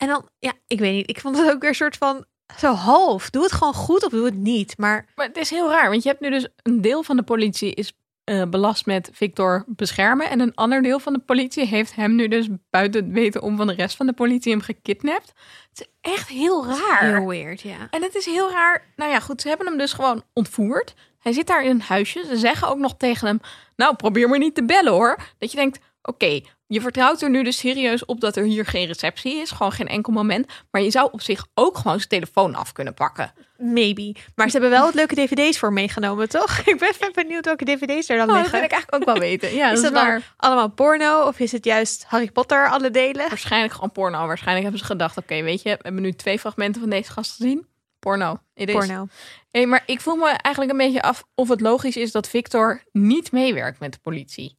En dan, ja, ik weet niet, ik vond het ook weer een soort van zo half. Doe het gewoon goed of doe het niet. Maar Maar het is heel raar, want je hebt nu dus een deel van de politie is eh, belast met Victor beschermen. En een ander deel van de politie heeft hem nu dus buiten het weten om van de rest van de politie hem gekidnapt. Het is echt heel raar. heel weird, ja. En het is heel raar. Nou ja, goed, ze hebben hem dus gewoon ontvoerd. Hij zit daar in een huisje. Ze zeggen ook nog tegen hem: Nou, probeer maar niet te bellen hoor. Dat je denkt: Oké, je vertrouwt er nu dus serieus op dat er hier geen receptie is. Gewoon geen enkel moment. Maar je zou op zich ook gewoon zijn telefoon af kunnen pakken. Maybe. Maar ze hebben wel wat leuke dvd's voor meegenomen, toch? Ik ben even benieuwd welke dvd's er dan Oh, dat liggen. wil ik eigenlijk ook wel weten. Ja, is dat dat waar. allemaal porno of is het juist Harry Potter alle delen? Waarschijnlijk gewoon porno. Waarschijnlijk hebben ze gedacht: Oké, weet je, we hebben nu twee fragmenten van deze gast gezien. Porno. It is. Porno. Hey, maar ik voel me eigenlijk een beetje af of het logisch is dat Victor niet meewerkt met de politie.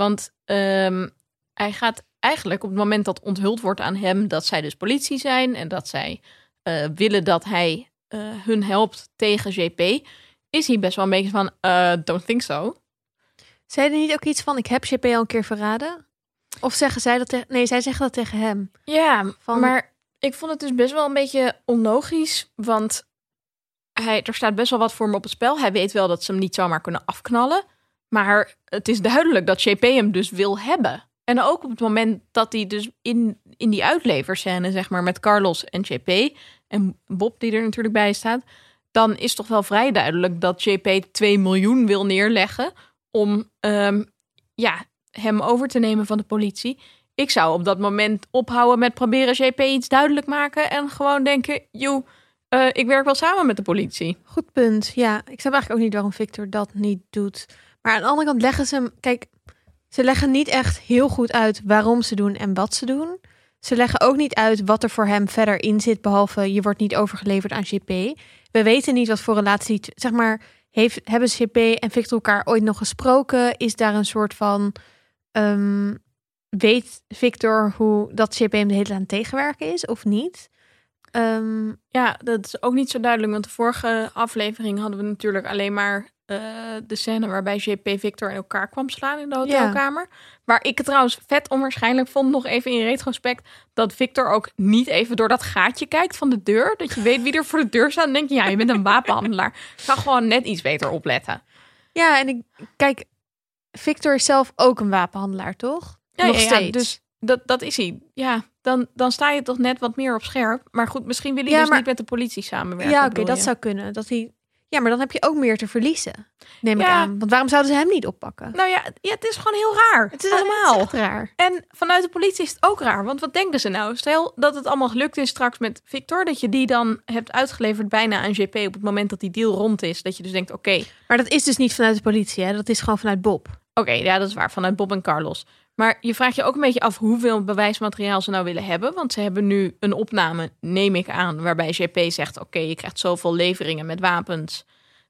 Want ehm, hij gaat eigenlijk op het moment dat onthuld wordt aan hem dat zij dus politie zijn en dat zij eh, willen dat hij eh, hun helpt tegen JP, is hij best wel een beetje van, eh, don't think so. Zeiden niet ook iets van ik heb JP al een keer verraden? Of zeggen zij dat tegen... Nee, zij zeggen dat tegen hem. Ja, Van- maar ik vond het dus best wel een beetje onlogisch, want hij, er staat best wel wat voor hem op het spel. Hij weet wel dat ze hem niet zomaar kunnen afknallen, maar het is duidelijk dat JP hem dus wil hebben. En ook op het moment dat hij dus in, in die uitleverscène, zeg maar, met Carlos en JP en Bob die er natuurlijk bij staat, dan is toch wel vrij duidelijk dat JP 2 miljoen wil neerleggen om ehm, ja, hem over te nemen van de politie. Ik zou op dat moment ophouden met proberen JP iets duidelijk maken en gewoon denken, joe, eh, ik werk wel samen met de politie. Goed punt. Ja, ik snap eigenlijk ook niet waarom Victor dat niet doet. Maar aan de andere kant leggen ze hem... Kijk, ze leggen niet echt heel goed uit waarom ze doen en wat ze doen. Ze leggen ook niet uit wat er voor hem verder in zit, behalve je wordt niet overgeleverd aan JP. We weten niet wat voor relatie, zeg maar, heeft, hebben JP en Victor elkaar ooit nog gesproken? Is daar een soort van, ehm, weet Victor hoe dat JP hem de hele tijd aan tegenwerken is of niet? Ehm, Ja, dat is ook niet zo duidelijk, want de vorige aflevering hadden we natuurlijk alleen maar eh, de scène waarbij JP Victor in elkaar kwam slaan in de hotelkamer. Waar ik het trouwens vet onwaarschijnlijk vond, nog even in retrospect, dat Victor ook niet even door dat gaatje kijkt van de deur. Dat je weet wie er voor de deur staat. Dan denk je, ja, je bent een wapenhandelaar. Ga gewoon net iets beter opletten. ja, en ik, kijk, Victor is zelf ook een wapenhandelaar, toch? Ja, nog ja, ja, steeds. dus dat, dat is hij. Ja, dan, dan sta je toch net wat meer op scherp. Maar goed, misschien wil hij Ja, dus maar- niet met de politie samenwerken. ja, oké, dat je? zou kunnen. Dat hij, ja, maar dan heb je ook meer te verliezen, neem ik Ja. aan. Want waarom zouden ze hem niet oppakken? Nou ja, ja, het is gewoon heel raar. Het is allemaal. Het is echt raar. En vanuit de politie is het ook raar. Want wat denken ze nou? Stel dat het allemaal gelukt is straks met Victor. Dat je die dan hebt uitgeleverd bijna aan JP op het moment dat die deal rond is. Dat je dus denkt, oké, Maar dat is dus niet vanuit de politie, hè? Dat is gewoon vanuit Bob. oké, ja, dat is waar. Vanuit Bob en Carlos. Maar je vraagt je ook een beetje af hoeveel bewijsmateriaal ze nou willen hebben. Want ze hebben nu een opname, neem ik aan, waarbij JP zegt... oké, je krijgt zoveel leveringen met wapens.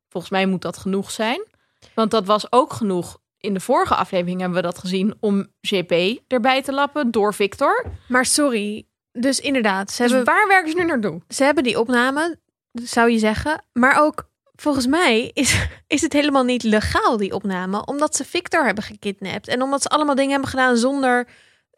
Volgens mij moet dat genoeg zijn. Want dat was ook genoeg. In de vorige aflevering hebben we dat gezien om JP erbij te lappen door Victor. Maar sorry, dus inderdaad, ze, Dus hebben, waar werken ze nu naartoe? ze hebben die opname, zou je zeggen. Maar ook, volgens mij is, is het helemaal niet legaal, die opname. Omdat ze Victor hebben gekidnapt. En omdat ze allemaal dingen hebben gedaan zonder,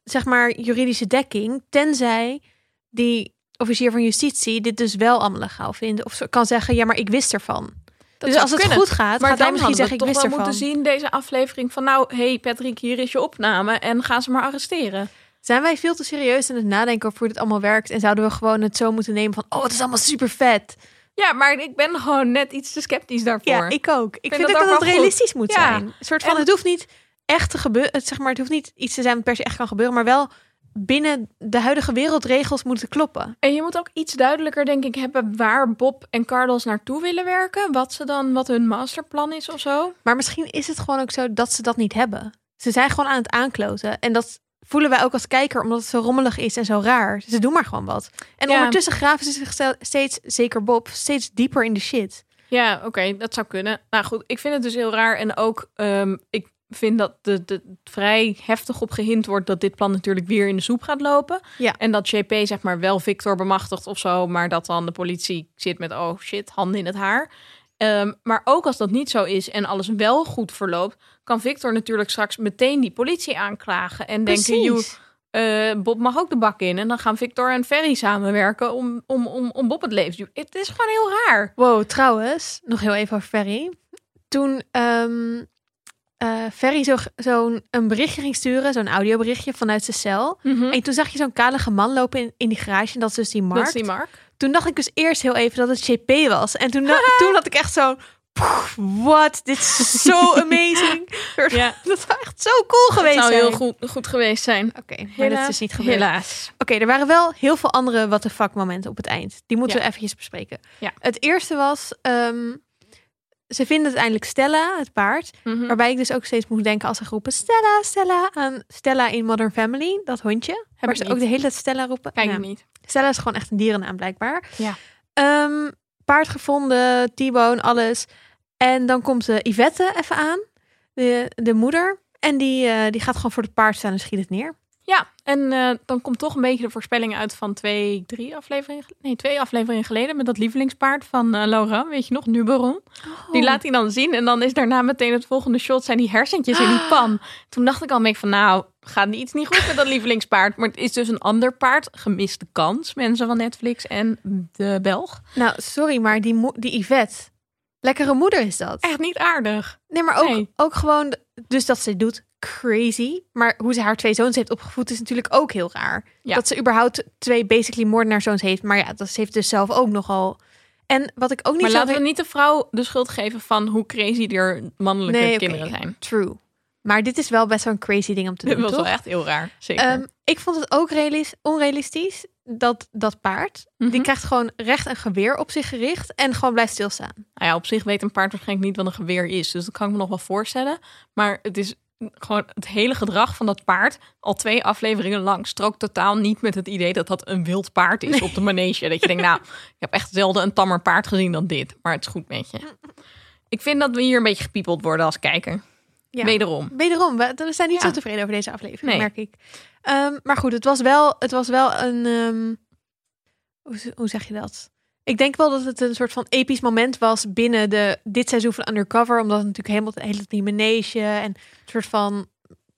zeg maar, juridische dekking. Tenzij die officier van justitie dit dus wel allemaal legaal vindt. Of kan zeggen, ja, maar ik wist ervan. Dat dus als het kunnen. goed gaat, Maar gaat hij dan misschien zeggen, ik wist ervan. moeten zien deze aflevering van... nou, hey Patrick, hier is je opname en ga ze maar arresteren. Zijn wij veel te serieus aan het nadenken over hoe dit allemaal werkt? En zouden we gewoon het zo moeten nemen van, oh, het is allemaal super vet. Ja, maar ik ben gewoon net iets te sceptisch daarvoor. Ja, ik ook. Ik vind, dat ook dat het wel goed. realistisch moet zijn. Een soort van, En- het hoeft niet echt te gebeuren. Het, zeg maar, het hoeft niet iets te zijn wat per se echt kan gebeuren, maar wel binnen de huidige wereldregels moeten kloppen. En je moet ook iets duidelijker, denk ik, hebben... waar Bob en Carlos naartoe willen werken. Wat, ze dan, wat hun masterplan is of zo. Maar misschien is het gewoon ook zo dat ze dat niet hebben. Ze zijn gewoon aan het aankloten. En dat voelen wij ook als kijker, omdat het zo rommelig is en zo raar. Dus ze doen maar gewoon wat. En Ja. ondertussen graven ze zich steeds, zeker Bob, steeds dieper in de shit. Ja, oké, dat zou kunnen. Nou goed, ik vind het dus heel raar. En ook, ehm, ik vind dat de, de, vrij heftig op gehind wordt dat dit plan natuurlijk weer in de soep gaat lopen. Ja. En dat JP zeg maar wel Victor bemachtigt of zo, maar dat dan de politie zit met, oh shit, handen in het haar. Ehm, maar ook als dat niet zo is en alles wel goed verloopt, kan Victor natuurlijk straks meteen die politie aanklagen en denken, joh, Precies. eh, Bob mag ook de bak in. En dan gaan Victor en Ferry samenwerken om, om, om, om Bob het leven te. Het is gewoon heel raar. Wow, trouwens, nog heel even over Ferry. Toen ehm eh, Ferry zo- zo'n een berichtje ging sturen, zo'n audioberichtje vanuit zijn cel. En toen zag je zo'n kalige man lopen in, in die garage. En dat is dus die Dat Mark. is die Mark. Toen dacht ik dus eerst heel even dat het JP was. En toen, toen had ik echt zo... What? Dit is zo amazing. Ja. Dat zou echt zo cool geweest Het zou zijn. heel goed, goed geweest zijn. Oké, maar dat is dus niet gebeurd. Helaas. Oké, er waren wel heel veel andere what the fuck momenten op het eind. Die moeten Ja. we eventjes bespreken. Ja. Het eerste was... ehm, ze vinden uiteindelijk Stella, het paard. Mhm. Waarbij ik dus ook steeds moest denken als ze roepen Stella, Stella aan Stella in Modern Family. Dat hondje. ik ze niet. ook de hele tijd Stella roepen. Kijk Nou, niet. Stella is gewoon echt een dierennaam blijkbaar. Ja. Ehm, paard gevonden, T-bone, alles. En dan komt de Yvette even aan, de, de moeder. En die, eh, die gaat gewoon voor het paard staan en schiet het neer. Ja, en eh, dan komt toch een beetje de voorspelling uit van twee, drie afleveringen, nee, twee afleveringen geleden met dat lievelingspaard van eh, Laura, weet je nog, Nuberon. Oh. Die laat hij dan zien en dan is daarna meteen het volgende shot zijn die hersentjes in die pan. Toen dacht ik al mee van nou, gaat iets niet goed met dat lievelingspaard. Maar het is dus een ander paard, gemiste kans, mensen van Netflix en de Belg. Nou, sorry, maar die, die Yvette, lekkere moeder is dat. Echt niet aardig. Nee, maar ook, Nee. ook gewoon, dus dat ze doet, crazy. Maar hoe ze haar twee zoons heeft opgevoed is natuurlijk ook heel raar. Ja. Dat ze überhaupt twee basically moordenaarzoons heeft. Maar ja, dat ze heeft dus zelf ook nogal. En wat ik ook niet Maar laten we niet de vrouw de schuld geven van hoe crazy er mannelijke Nee, kinderen zijn. True. Maar dit is wel best wel een crazy ding om te Dit doen, was toch? wel echt heel raar. Zeker. Ehm, ik vond het ook realis- onrealistisch dat dat paard, die Mhm. krijgt gewoon recht een geweer op zich gericht en gewoon blijft stilstaan. Nou ja, op zich weet een paard waarschijnlijk niet wat een geweer is. Dus dat kan ik me nog wel voorstellen. Maar het is gewoon het hele gedrag van dat paard, al twee afleveringen lang, strookt totaal niet met het idee dat dat een wild paard is op de manege. Dat je denkt, nou, ik heb echt zelden een tammer paard gezien dan dit. Maar het is goed met je. Ik vind dat we hier een beetje gepiepeld worden als kijker. Ja. Wederom. Wederom, we, we zijn niet Ja. zo tevreden over deze aflevering, Nee. merk ik. Ehm, maar goed, het was wel, het was wel een. ehm, hoe, zeg je dat? Ik denk wel dat het een soort van episch moment was binnen de, dit seizoen van Undercover. Omdat het natuurlijk helemaal het hele die manege en een soort van.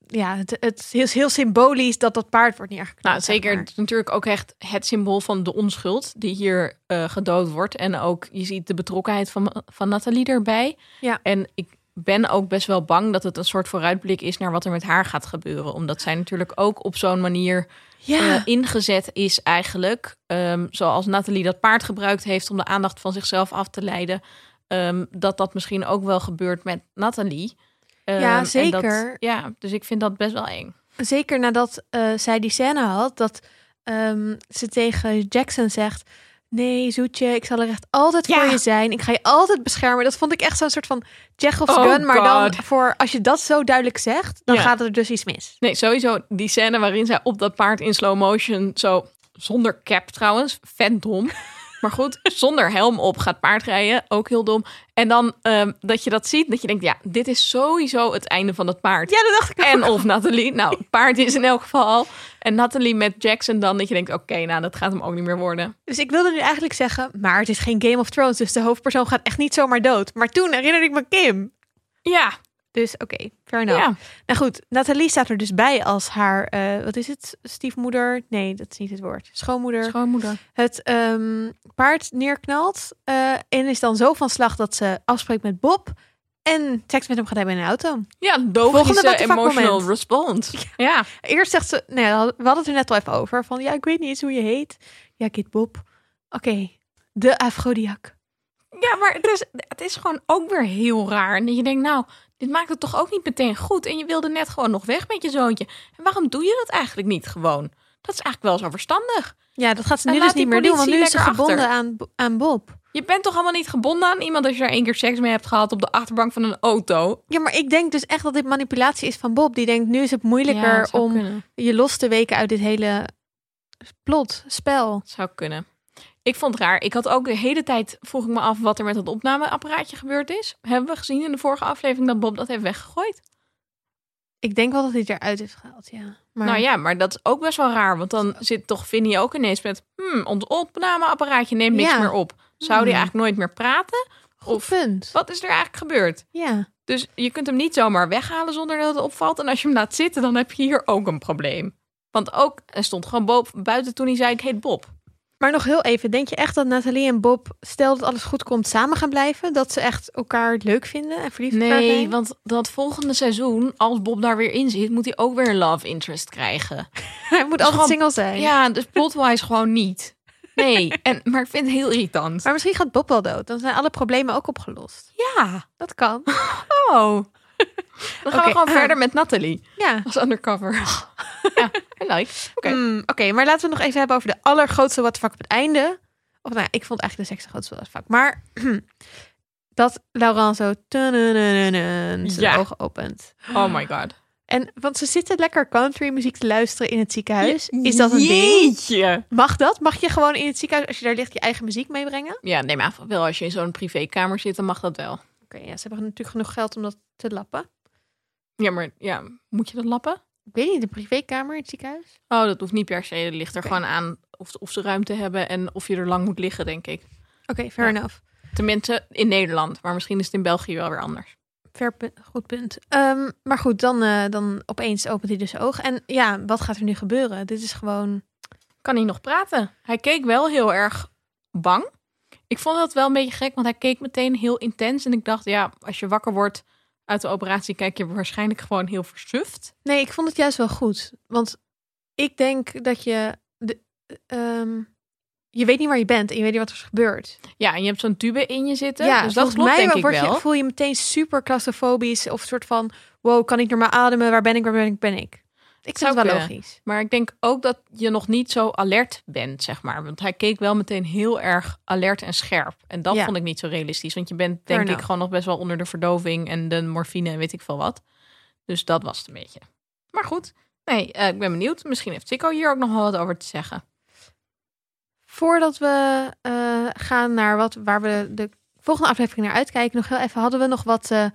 Ja, het, het is heel symbolisch dat dat paard wordt neergeknald. Nou, zeg zeker. maar. Het is natuurlijk ook echt het symbool van de onschuld die hier eh, gedood wordt. En ook, je ziet de betrokkenheid van, van Nathalie erbij. Ja. En ik ben ook best wel bang dat het een soort vooruitblik is naar wat er met haar gaat gebeuren. Omdat zij natuurlijk ook op zo'n manier Ja, eh, ingezet is eigenlijk. Ehm, zoals Nathalie dat paard gebruikt heeft om de aandacht van zichzelf af te leiden. ehm, dat dat misschien ook wel gebeurt met Nathalie. Ehm, Ja, dat- zeker. ja, dus ik vind dat best wel eng. zeker nadat eh, zij die scène had, dat ze tegen Jackson zegt: Nee, zoetje, ik zal er echt altijd Ja. voor je zijn. Ik ga je altijd beschermen. Dat vond ik echt zo'n soort van Chekhov's Oh gun. Maar dan voor als je dat zo duidelijk zegt, dan Ja. gaat er dus iets mis. Nee, sowieso die scène waarin zij op dat paard in slow motion zo zonder cap trouwens, vet dom. Maar goed, zonder helm op gaat paardrijden, ook heel dom. En dan ehm, dat je dat ziet, dat je denkt, ja, dit is sowieso het einde van het paard. Ja, dat dacht ik. En of Nathalie, nou, het paard is in elk geval al. En Nathalie met Jackson dan, dat je denkt, oké, nou, dat gaat hem ook niet meer worden. Dus ik wilde nu eigenlijk zeggen, maar het is geen Game of Thrones, dus de hoofdpersoon gaat echt niet zomaar dood. Maar toen herinnerde ik me Kim. Ja, Dus oké, fair enough. ja. Nou goed, Nathalie staat er dus bij als haar, eh, wat is het, stiefmoeder? Nee, dat is niet het woord. Schoonmoeder. schoonmoeder. het ehm, paard neerknalt. eh, en is dan zo van slag dat ze afspreekt met Bob. En seks met hem gaat hebben in een auto. Ja, logische the fuck emotional response. Ja. Eerst zegt ze, nee, we hadden het er net al even over. Van ja, ik weet niet eens hoe je heet. Ja, Kid Bob. Oké, de afrodiak. Ja, maar het is, het is gewoon ook weer heel raar. En dat je denkt, nou, dit maakt het toch ook niet meteen goed. En je wilde net gewoon nog weg met je zoontje. En waarom doe je dat eigenlijk niet gewoon? Dat is eigenlijk wel zo verstandig. Ja, dat gaat ze nu dus niet meer doen, want nu is ze gebonden achter. aan, aan Bob. Je bent toch allemaal niet gebonden aan iemand als je er één keer seks mee hebt gehad op de achterbank van een auto? Ja, maar ik denk dus echt dat dit manipulatie is van Bob. Die denkt, nu is het moeilijker Ja, om kunnen. je los te weken uit dit hele plot, spel. Zou kunnen. Ik vond het raar. Ik had ook de hele tijd, vroeg ik me af wat er met dat opnameapparaatje gebeurd is. Hebben we gezien in de vorige aflevering dat Bob dat heeft weggegooid? Ik denk wel dat hij het eruit heeft gehaald, ja. Maar Nou ja, maar dat is ook best wel raar. Want dan zit toch Vinnie ook ineens met... Hmm, ons opnameapparaatje neemt niks Ja. meer op. Zou die Hmm. eigenlijk nooit meer praten? goed Of punt. wat is er eigenlijk gebeurd? Ja. Dus je kunt hem niet zomaar weghalen zonder dat het opvalt. En als je hem laat zitten, dan heb je hier ook een probleem. Want ook, er stond gewoon Bob buiten toen hij zei, ik heet Bob. Maar nog heel even, denk je echt dat Nathalie en Bob, stel dat alles goed komt, samen gaan blijven? Dat ze echt elkaar leuk vinden en verliefd Nee, zijn? want dat volgende seizoen, als Bob daar weer in zit, moet hij ook weer een love interest krijgen. hij moet altijd single zijn. Ja, dus plotwise gewoon niet. Nee, en, maar ik vind het heel irritant. Maar misschien gaat Bob wel dood. Dan zijn alle problemen ook opgelost. Ja, Dat kan. oh. Dan gaan we gewoon verder met Nathalie Ja. als undercover. Ja. Oké. Mm, Oké, maar laten we het nog even hebben over de allergrootste what the fuck op het einde. Of nou, ja, ik vond eigenlijk de seks de grootste what the fuck. Maar dat Laurent zo zijn Ja. ogen opent. Oh my god. En want ze zitten lekker country muziek te luisteren in het ziekenhuis. Is dat een ding? Jeetje. Mag dat? Mag je gewoon in het ziekenhuis, als je daar ligt, je eigen muziek meebrengen? Ja, nee, maar wel als je in zo'n privékamer zit, dan mag dat wel. Oké, ja, ze hebben natuurlijk genoeg geld om dat te lappen. Ja, maar ja, moet je dat lappen? Ik weet niet, de privékamer in het ziekenhuis? Oh, dat hoeft niet per se. Het ligt er gewoon aan of, of ze ruimte hebben en of je er lang moet liggen, denk ik. Oké, fair Ja. enough. Tenminste, in Nederland. Maar misschien is het in België wel weer anders. Punt, goed punt. Ehm, maar goed, dan, eh, dan opeens opent hij dus zijn oog. En ja, wat gaat er nu gebeuren? Dit is gewoon... Kan hij nog praten? Hij keek wel heel erg bang. Ik vond dat wel een beetje gek, want hij keek meteen heel intens. En ik dacht, ja, als je wakker wordt uit de operatie, kijk je waarschijnlijk gewoon heel versuft. Nee, ik vond het juist wel goed. Want ik denk dat je... De, ehm, je weet niet waar je bent en je weet niet wat er is gebeurd. Ja, en je hebt zo'n tube in je zitten. ja, dus dat klopt mij denk ik word je, wel. voel je meteen super claustrofobisch. Of een soort van, wow, kan ik normaal ademen? Waar ben ik, waar ben ik, ben ik? Ik vind Zou het wel logisch. Maar ik denk ook dat je nog niet zo alert bent, zeg maar. Want hij keek wel meteen heel erg alert en scherp. En dat Ja. vond ik niet zo realistisch. Want je bent denk ik gewoon nog best wel onder de verdoving en de morfine en weet ik veel wat. Dus dat was het een beetje. Maar goed, nee, eh, ik ben benieuwd. Misschien heeft Tico hier ook nog wel wat over te zeggen. Voordat we eh, gaan naar wat, waar we de volgende aflevering naar uitkijken, nog heel even hadden we nog wat eh,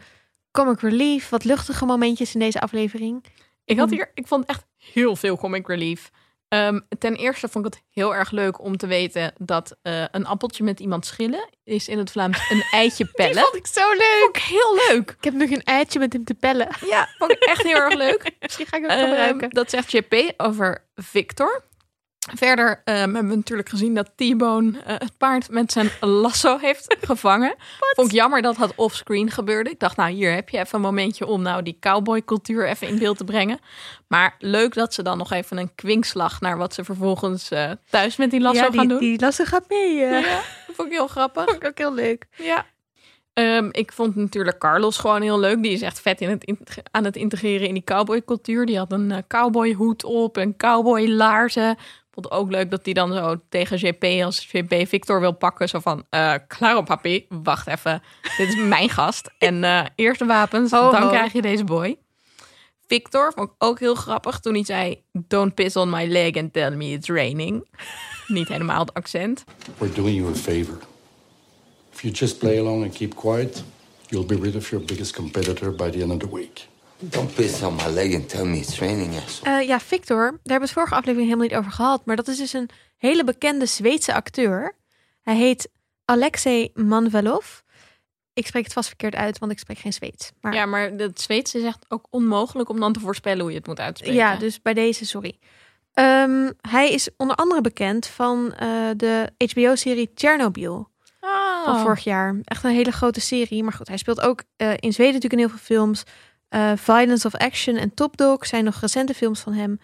comic relief, wat luchtige momentjes in deze aflevering. Ik had Hmm. hier, ik vond echt heel veel comic relief. Ehm, ten eerste vond ik het heel erg leuk om te weten dat eh, een appeltje met iemand schillen is in het Vlaams een eitje pellen. Die vond ik zo leuk. Vond ik heel leuk. Ik heb nog een eitje met hem te pellen. Ja, vond ik echt heel erg leuk. Misschien ga ik ook Ehm, gebruiken. dat zegt JP over Victor. Verder ehm, hebben we natuurlijk gezien dat T-Bone eh, het paard met zijn lasso heeft gevangen. Vond ik jammer dat dat offscreen gebeurde. Ik dacht, nou hier heb je even een momentje om nou die cowboycultuur even in beeld te brengen. Maar leuk dat ze dan nog even een kwinkslag naar wat ze vervolgens eh, thuis met die lasso ja, gaan doen. die lasso gaat mee. eh. Ja, dat vond ik heel grappig. Vond ik ook heel leuk. Ja. Ehm, ik vond natuurlijk Carlos gewoon heel leuk. Die is echt vet in het aan het integreren in die cowboycultuur. Die had een cowboyhoed op en cowboylaarzen. Vond het ook leuk dat hij dan zo tegen JP, als JP Victor wil pakken, zo van, eh claro papi, wacht even. Dit is mijn gast. En eh eerst de wapens, Ho, dan ho. krijg je deze boy. Victor vond ik ook heel grappig toen hij zei, don't piss on my leg and tell me it's raining. Niet helemaal het accent. We're doing you a favor. If you just play along and keep quiet, you'll be rid of your biggest competitor by the end of the week. Don't piss on my leg and tell me it's raining. Eh, ja, Victor, daar hebben we het vorige aflevering helemaal niet over gehad. Maar dat is dus een hele bekende Zweedse acteur. Hij heet Alexei Manvelov. Ik spreek het vast verkeerd uit, want ik spreek geen Zweeds. Maar Ja, maar het Zweeds is echt ook onmogelijk om dan te voorspellen hoe je het moet uitspreken. Ja, dus bij deze, sorry. Ehm, hij is onder andere bekend van eh, de HBO-serie Chernobyl Ah. van vorig jaar. Echt een hele grote serie. Maar goed, hij speelt ook eh, in Zweden natuurlijk in heel veel films. Eh, Violence of Action en Top Dog zijn nog recente films van hem.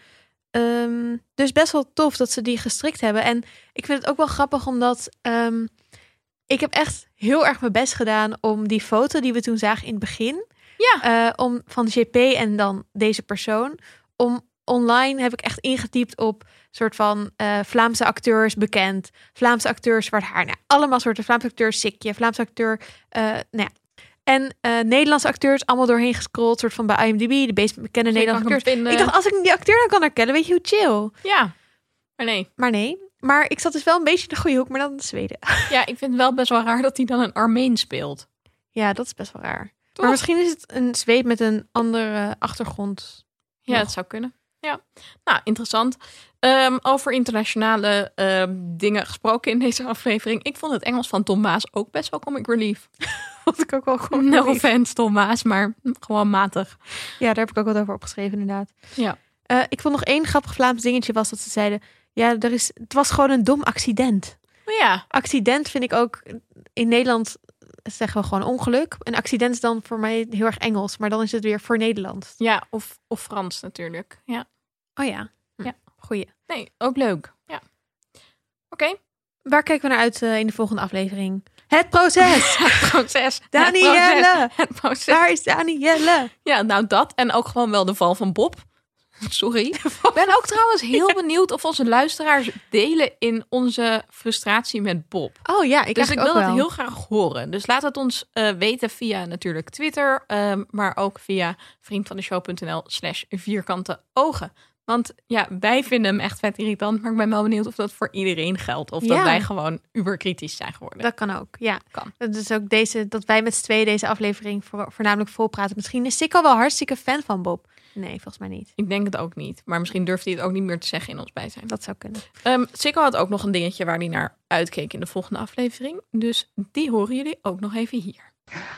Ehm, dus best wel tof dat ze die gestrikt hebben. En ik vind het ook wel grappig omdat ehm, ik heb echt heel erg mijn best gedaan om die foto die we toen zagen in het begin. Ja. eh, om van JP en dan deze persoon. Om online heb ik echt ingetypt op soort van eh, Vlaamse acteurs bekend. Vlaamse acteurs zwart haar. Nou, allemaal soorten Vlaamse acteurs, Sikje, Vlaamse acteur. eh, nou ja. En eh, Nederlandse acteurs allemaal doorheen gescrolld. Soort van bij IMDb, de meest bekende Nederlandse acteurs. Ik dacht, als ik die acteur dan kan herkennen, weet je hoe chill. Ja, maar nee. Maar nee. Maar ik zat dus wel een beetje in de goede hoek, maar dan in Zweden. Ja, ik vind het wel best wel raar dat hij dan een Armeen speelt. Ja, dat is best wel raar. Toch? Maar misschien is het een Zweed met een andere achtergrond. Ja, het zou kunnen. Ja, nou, interessant. Ehm, over internationale ehm, dingen gesproken in deze aflevering. Ik vond het Engels van Tom Maas ook best wel comic relief. Vond ik ook wel goed. No offense, Tom Maas, maar gewoon matig. Ja, daar heb ik ook wat over opgeschreven, inderdaad. Ja. Eh, ik vond nog één grappig Vlaams dingetje was dat ze zeiden... Ja, er is, het was gewoon een dom accident. Maar ja, Accident vind ik ook... In Nederland zeggen we gewoon ongeluk. Een accident is dan voor mij heel erg Engels. Maar dan is het weer voor Nederland. ja of, of Frans natuurlijk. Ja. Oh ja. Ja. Ja, goeie. Nee, ook leuk. Ja. Oké. Waar kijken we naar uit eh, in de volgende aflevering? Het proces! Het proces. Danielle! Het proces. Daar is Danielle! Ja, nou dat. En ook gewoon wel de val van Bob. Sorry. Ik ben ook trouwens heel benieuwd of onze luisteraars delen in onze frustratie met Bob. Oh ja, ik dus ik wil wel. heel graag horen. Dus laat het ons eh, weten via natuurlijk Twitter, ehm, maar ook via vriendvandeshow.nl slash vierkante ogen. Want ja, wij vinden hem echt vet irritant, maar ik ben wel benieuwd of dat voor iedereen geldt. Of dat wij gewoon uberkritisch zijn geworden. Dat kan ook, ja. Kan. Dat is ook deze, dat wij met z'n tweeën deze aflevering voor, voornamelijk volpraten. Misschien is Sikko wel hartstikke fan van Bob. Nee, volgens mij niet. Ik denk het ook niet. Maar misschien durft hij het ook niet meer te zeggen in ons bijzijn. Dat zou kunnen. Um, Sikko had ook nog een dingetje waar hij naar uitkeek in de volgende aflevering. Dus die horen jullie ook nog even hier.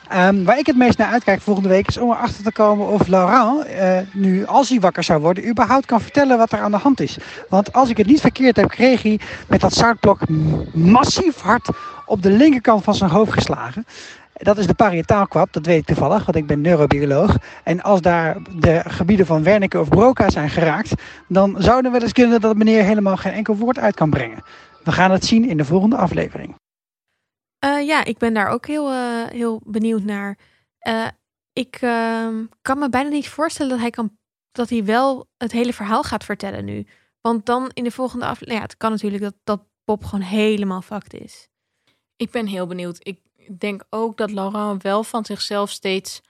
Ehm, waar ik het meest naar uitkijk volgende week is om erachter te komen of Laurent, eh, nu als hij wakker zou worden, überhaupt kan vertellen wat er aan de hand is. Want als ik het niet verkeerd heb, kreeg hij met dat zoutblok massief hard op de linkerkant van zijn hoofd geslagen. Dat is de parietaalkwab, dat weet ik toevallig, want ik ben neurobioloog. En als daar de gebieden van Wernicke of Broca zijn geraakt, dan zou er wel eens kunnen dat meneer helemaal geen enkel woord uit kan brengen. We gaan het zien in de volgende aflevering. Eh, ja, ik ben daar ook heel, eh, heel benieuwd naar. Eh, ik ehm, kan me bijna niet voorstellen dat hij, kan, dat hij wel het hele verhaal gaat vertellen nu. Want dan in de volgende aflevering... Ja, het kan natuurlijk dat, dat Bob gewoon helemaal fucked is. Ik ben heel benieuwd. Ik denk ook dat Laurent wel van zichzelf steeds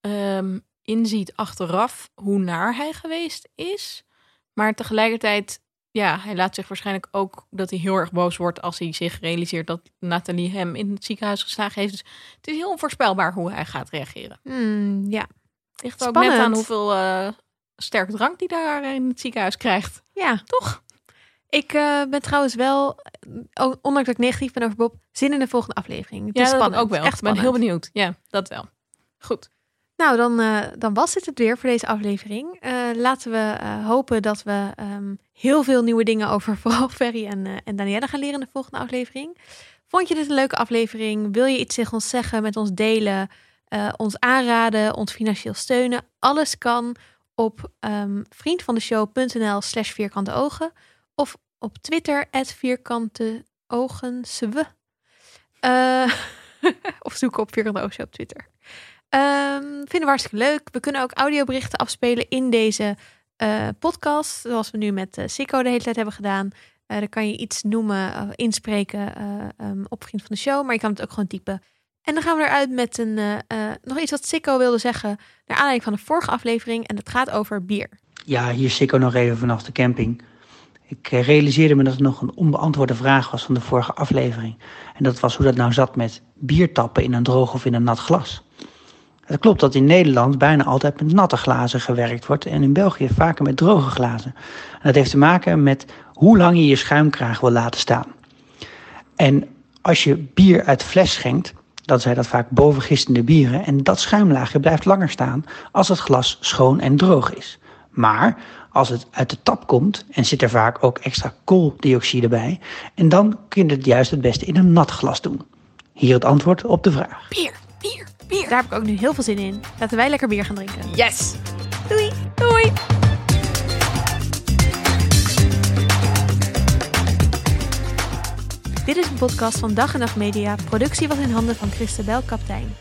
ehm, inziet achteraf hoe naar hij geweest is. Maar tegelijkertijd, ja, hij laat zich waarschijnlijk ook dat hij heel erg boos wordt als hij zich realiseert dat Nathalie hem in het ziekenhuis geslagen heeft. Dus het is heel onvoorspelbaar hoe hij gaat reageren. Hmm, ja. Ligt ook net aan hoeveel eh sterk drank die daar in het ziekenhuis krijgt. Ja, Toch? ik eh, ben trouwens wel, eh, ondanks dat ik negatief ben over Bob, zin in de volgende aflevering. Het ja, is dat spannend. ook wel. Echt Ik ben heel benieuwd. Ja, dat wel. Goed. Nou, dan, eh, dan was dit het weer voor deze aflevering. Eh, laten we eh, hopen dat we ehm, heel veel nieuwe dingen over vooral Ferry en, en Danielle gaan leren in de volgende aflevering. Vond je dit een leuke aflevering? Wil je iets tegen ons zeggen, met ons delen, ons aanraden, ons financieel steunen? Alles kan op ehm vriendvandeshow.nl slash vierkante ogen of op Twitter vierkante ogen of zoek op vierkante ogen op Twitter. Ehm, vinden we hartstikke leuk. We kunnen ook audioberichten afspelen in deze eh, podcast. Zoals we nu met eh Sikko de hele tijd hebben gedaan. Dan kan je iets noemen, inspreken eh, ehm, op Vriend van de Show. Maar je kan het ook gewoon typen. En dan gaan we eruit met een, nog iets wat Sikko wilde zeggen. Naar aanleiding van de vorige aflevering. En het gaat over bier. Ja, hier Sikko nog even vanaf de camping. Ik realiseerde me dat er nog een onbeantwoorde vraag was van de vorige aflevering. En dat was hoe dat nou zat met biertappen in een droog of in een nat glas. Het klopt dat in Nederland bijna altijd met natte glazen gewerkt wordt en in België vaker met droge glazen. En dat heeft te maken met hoe lang je je schuimkraag wil laten staan. En als je bier uit fles schenkt, dan zijn dat vaak bovengistende bieren en dat schuimlaagje blijft langer staan als het glas schoon en droog is. Maar als het uit de tap komt en zit er vaak ook extra kooldioxide bij, en dan kun je het juist het beste in een nat glas doen. Hier het antwoord op de vraag. Bier, bier, bier. Daar heb ik ook nu heel veel zin in. Laten wij lekker bier gaan drinken. Yes. Doei! Doei. Dit is een podcast van Dag en Nacht Media. Productie was in handen van Christabel Kaptein.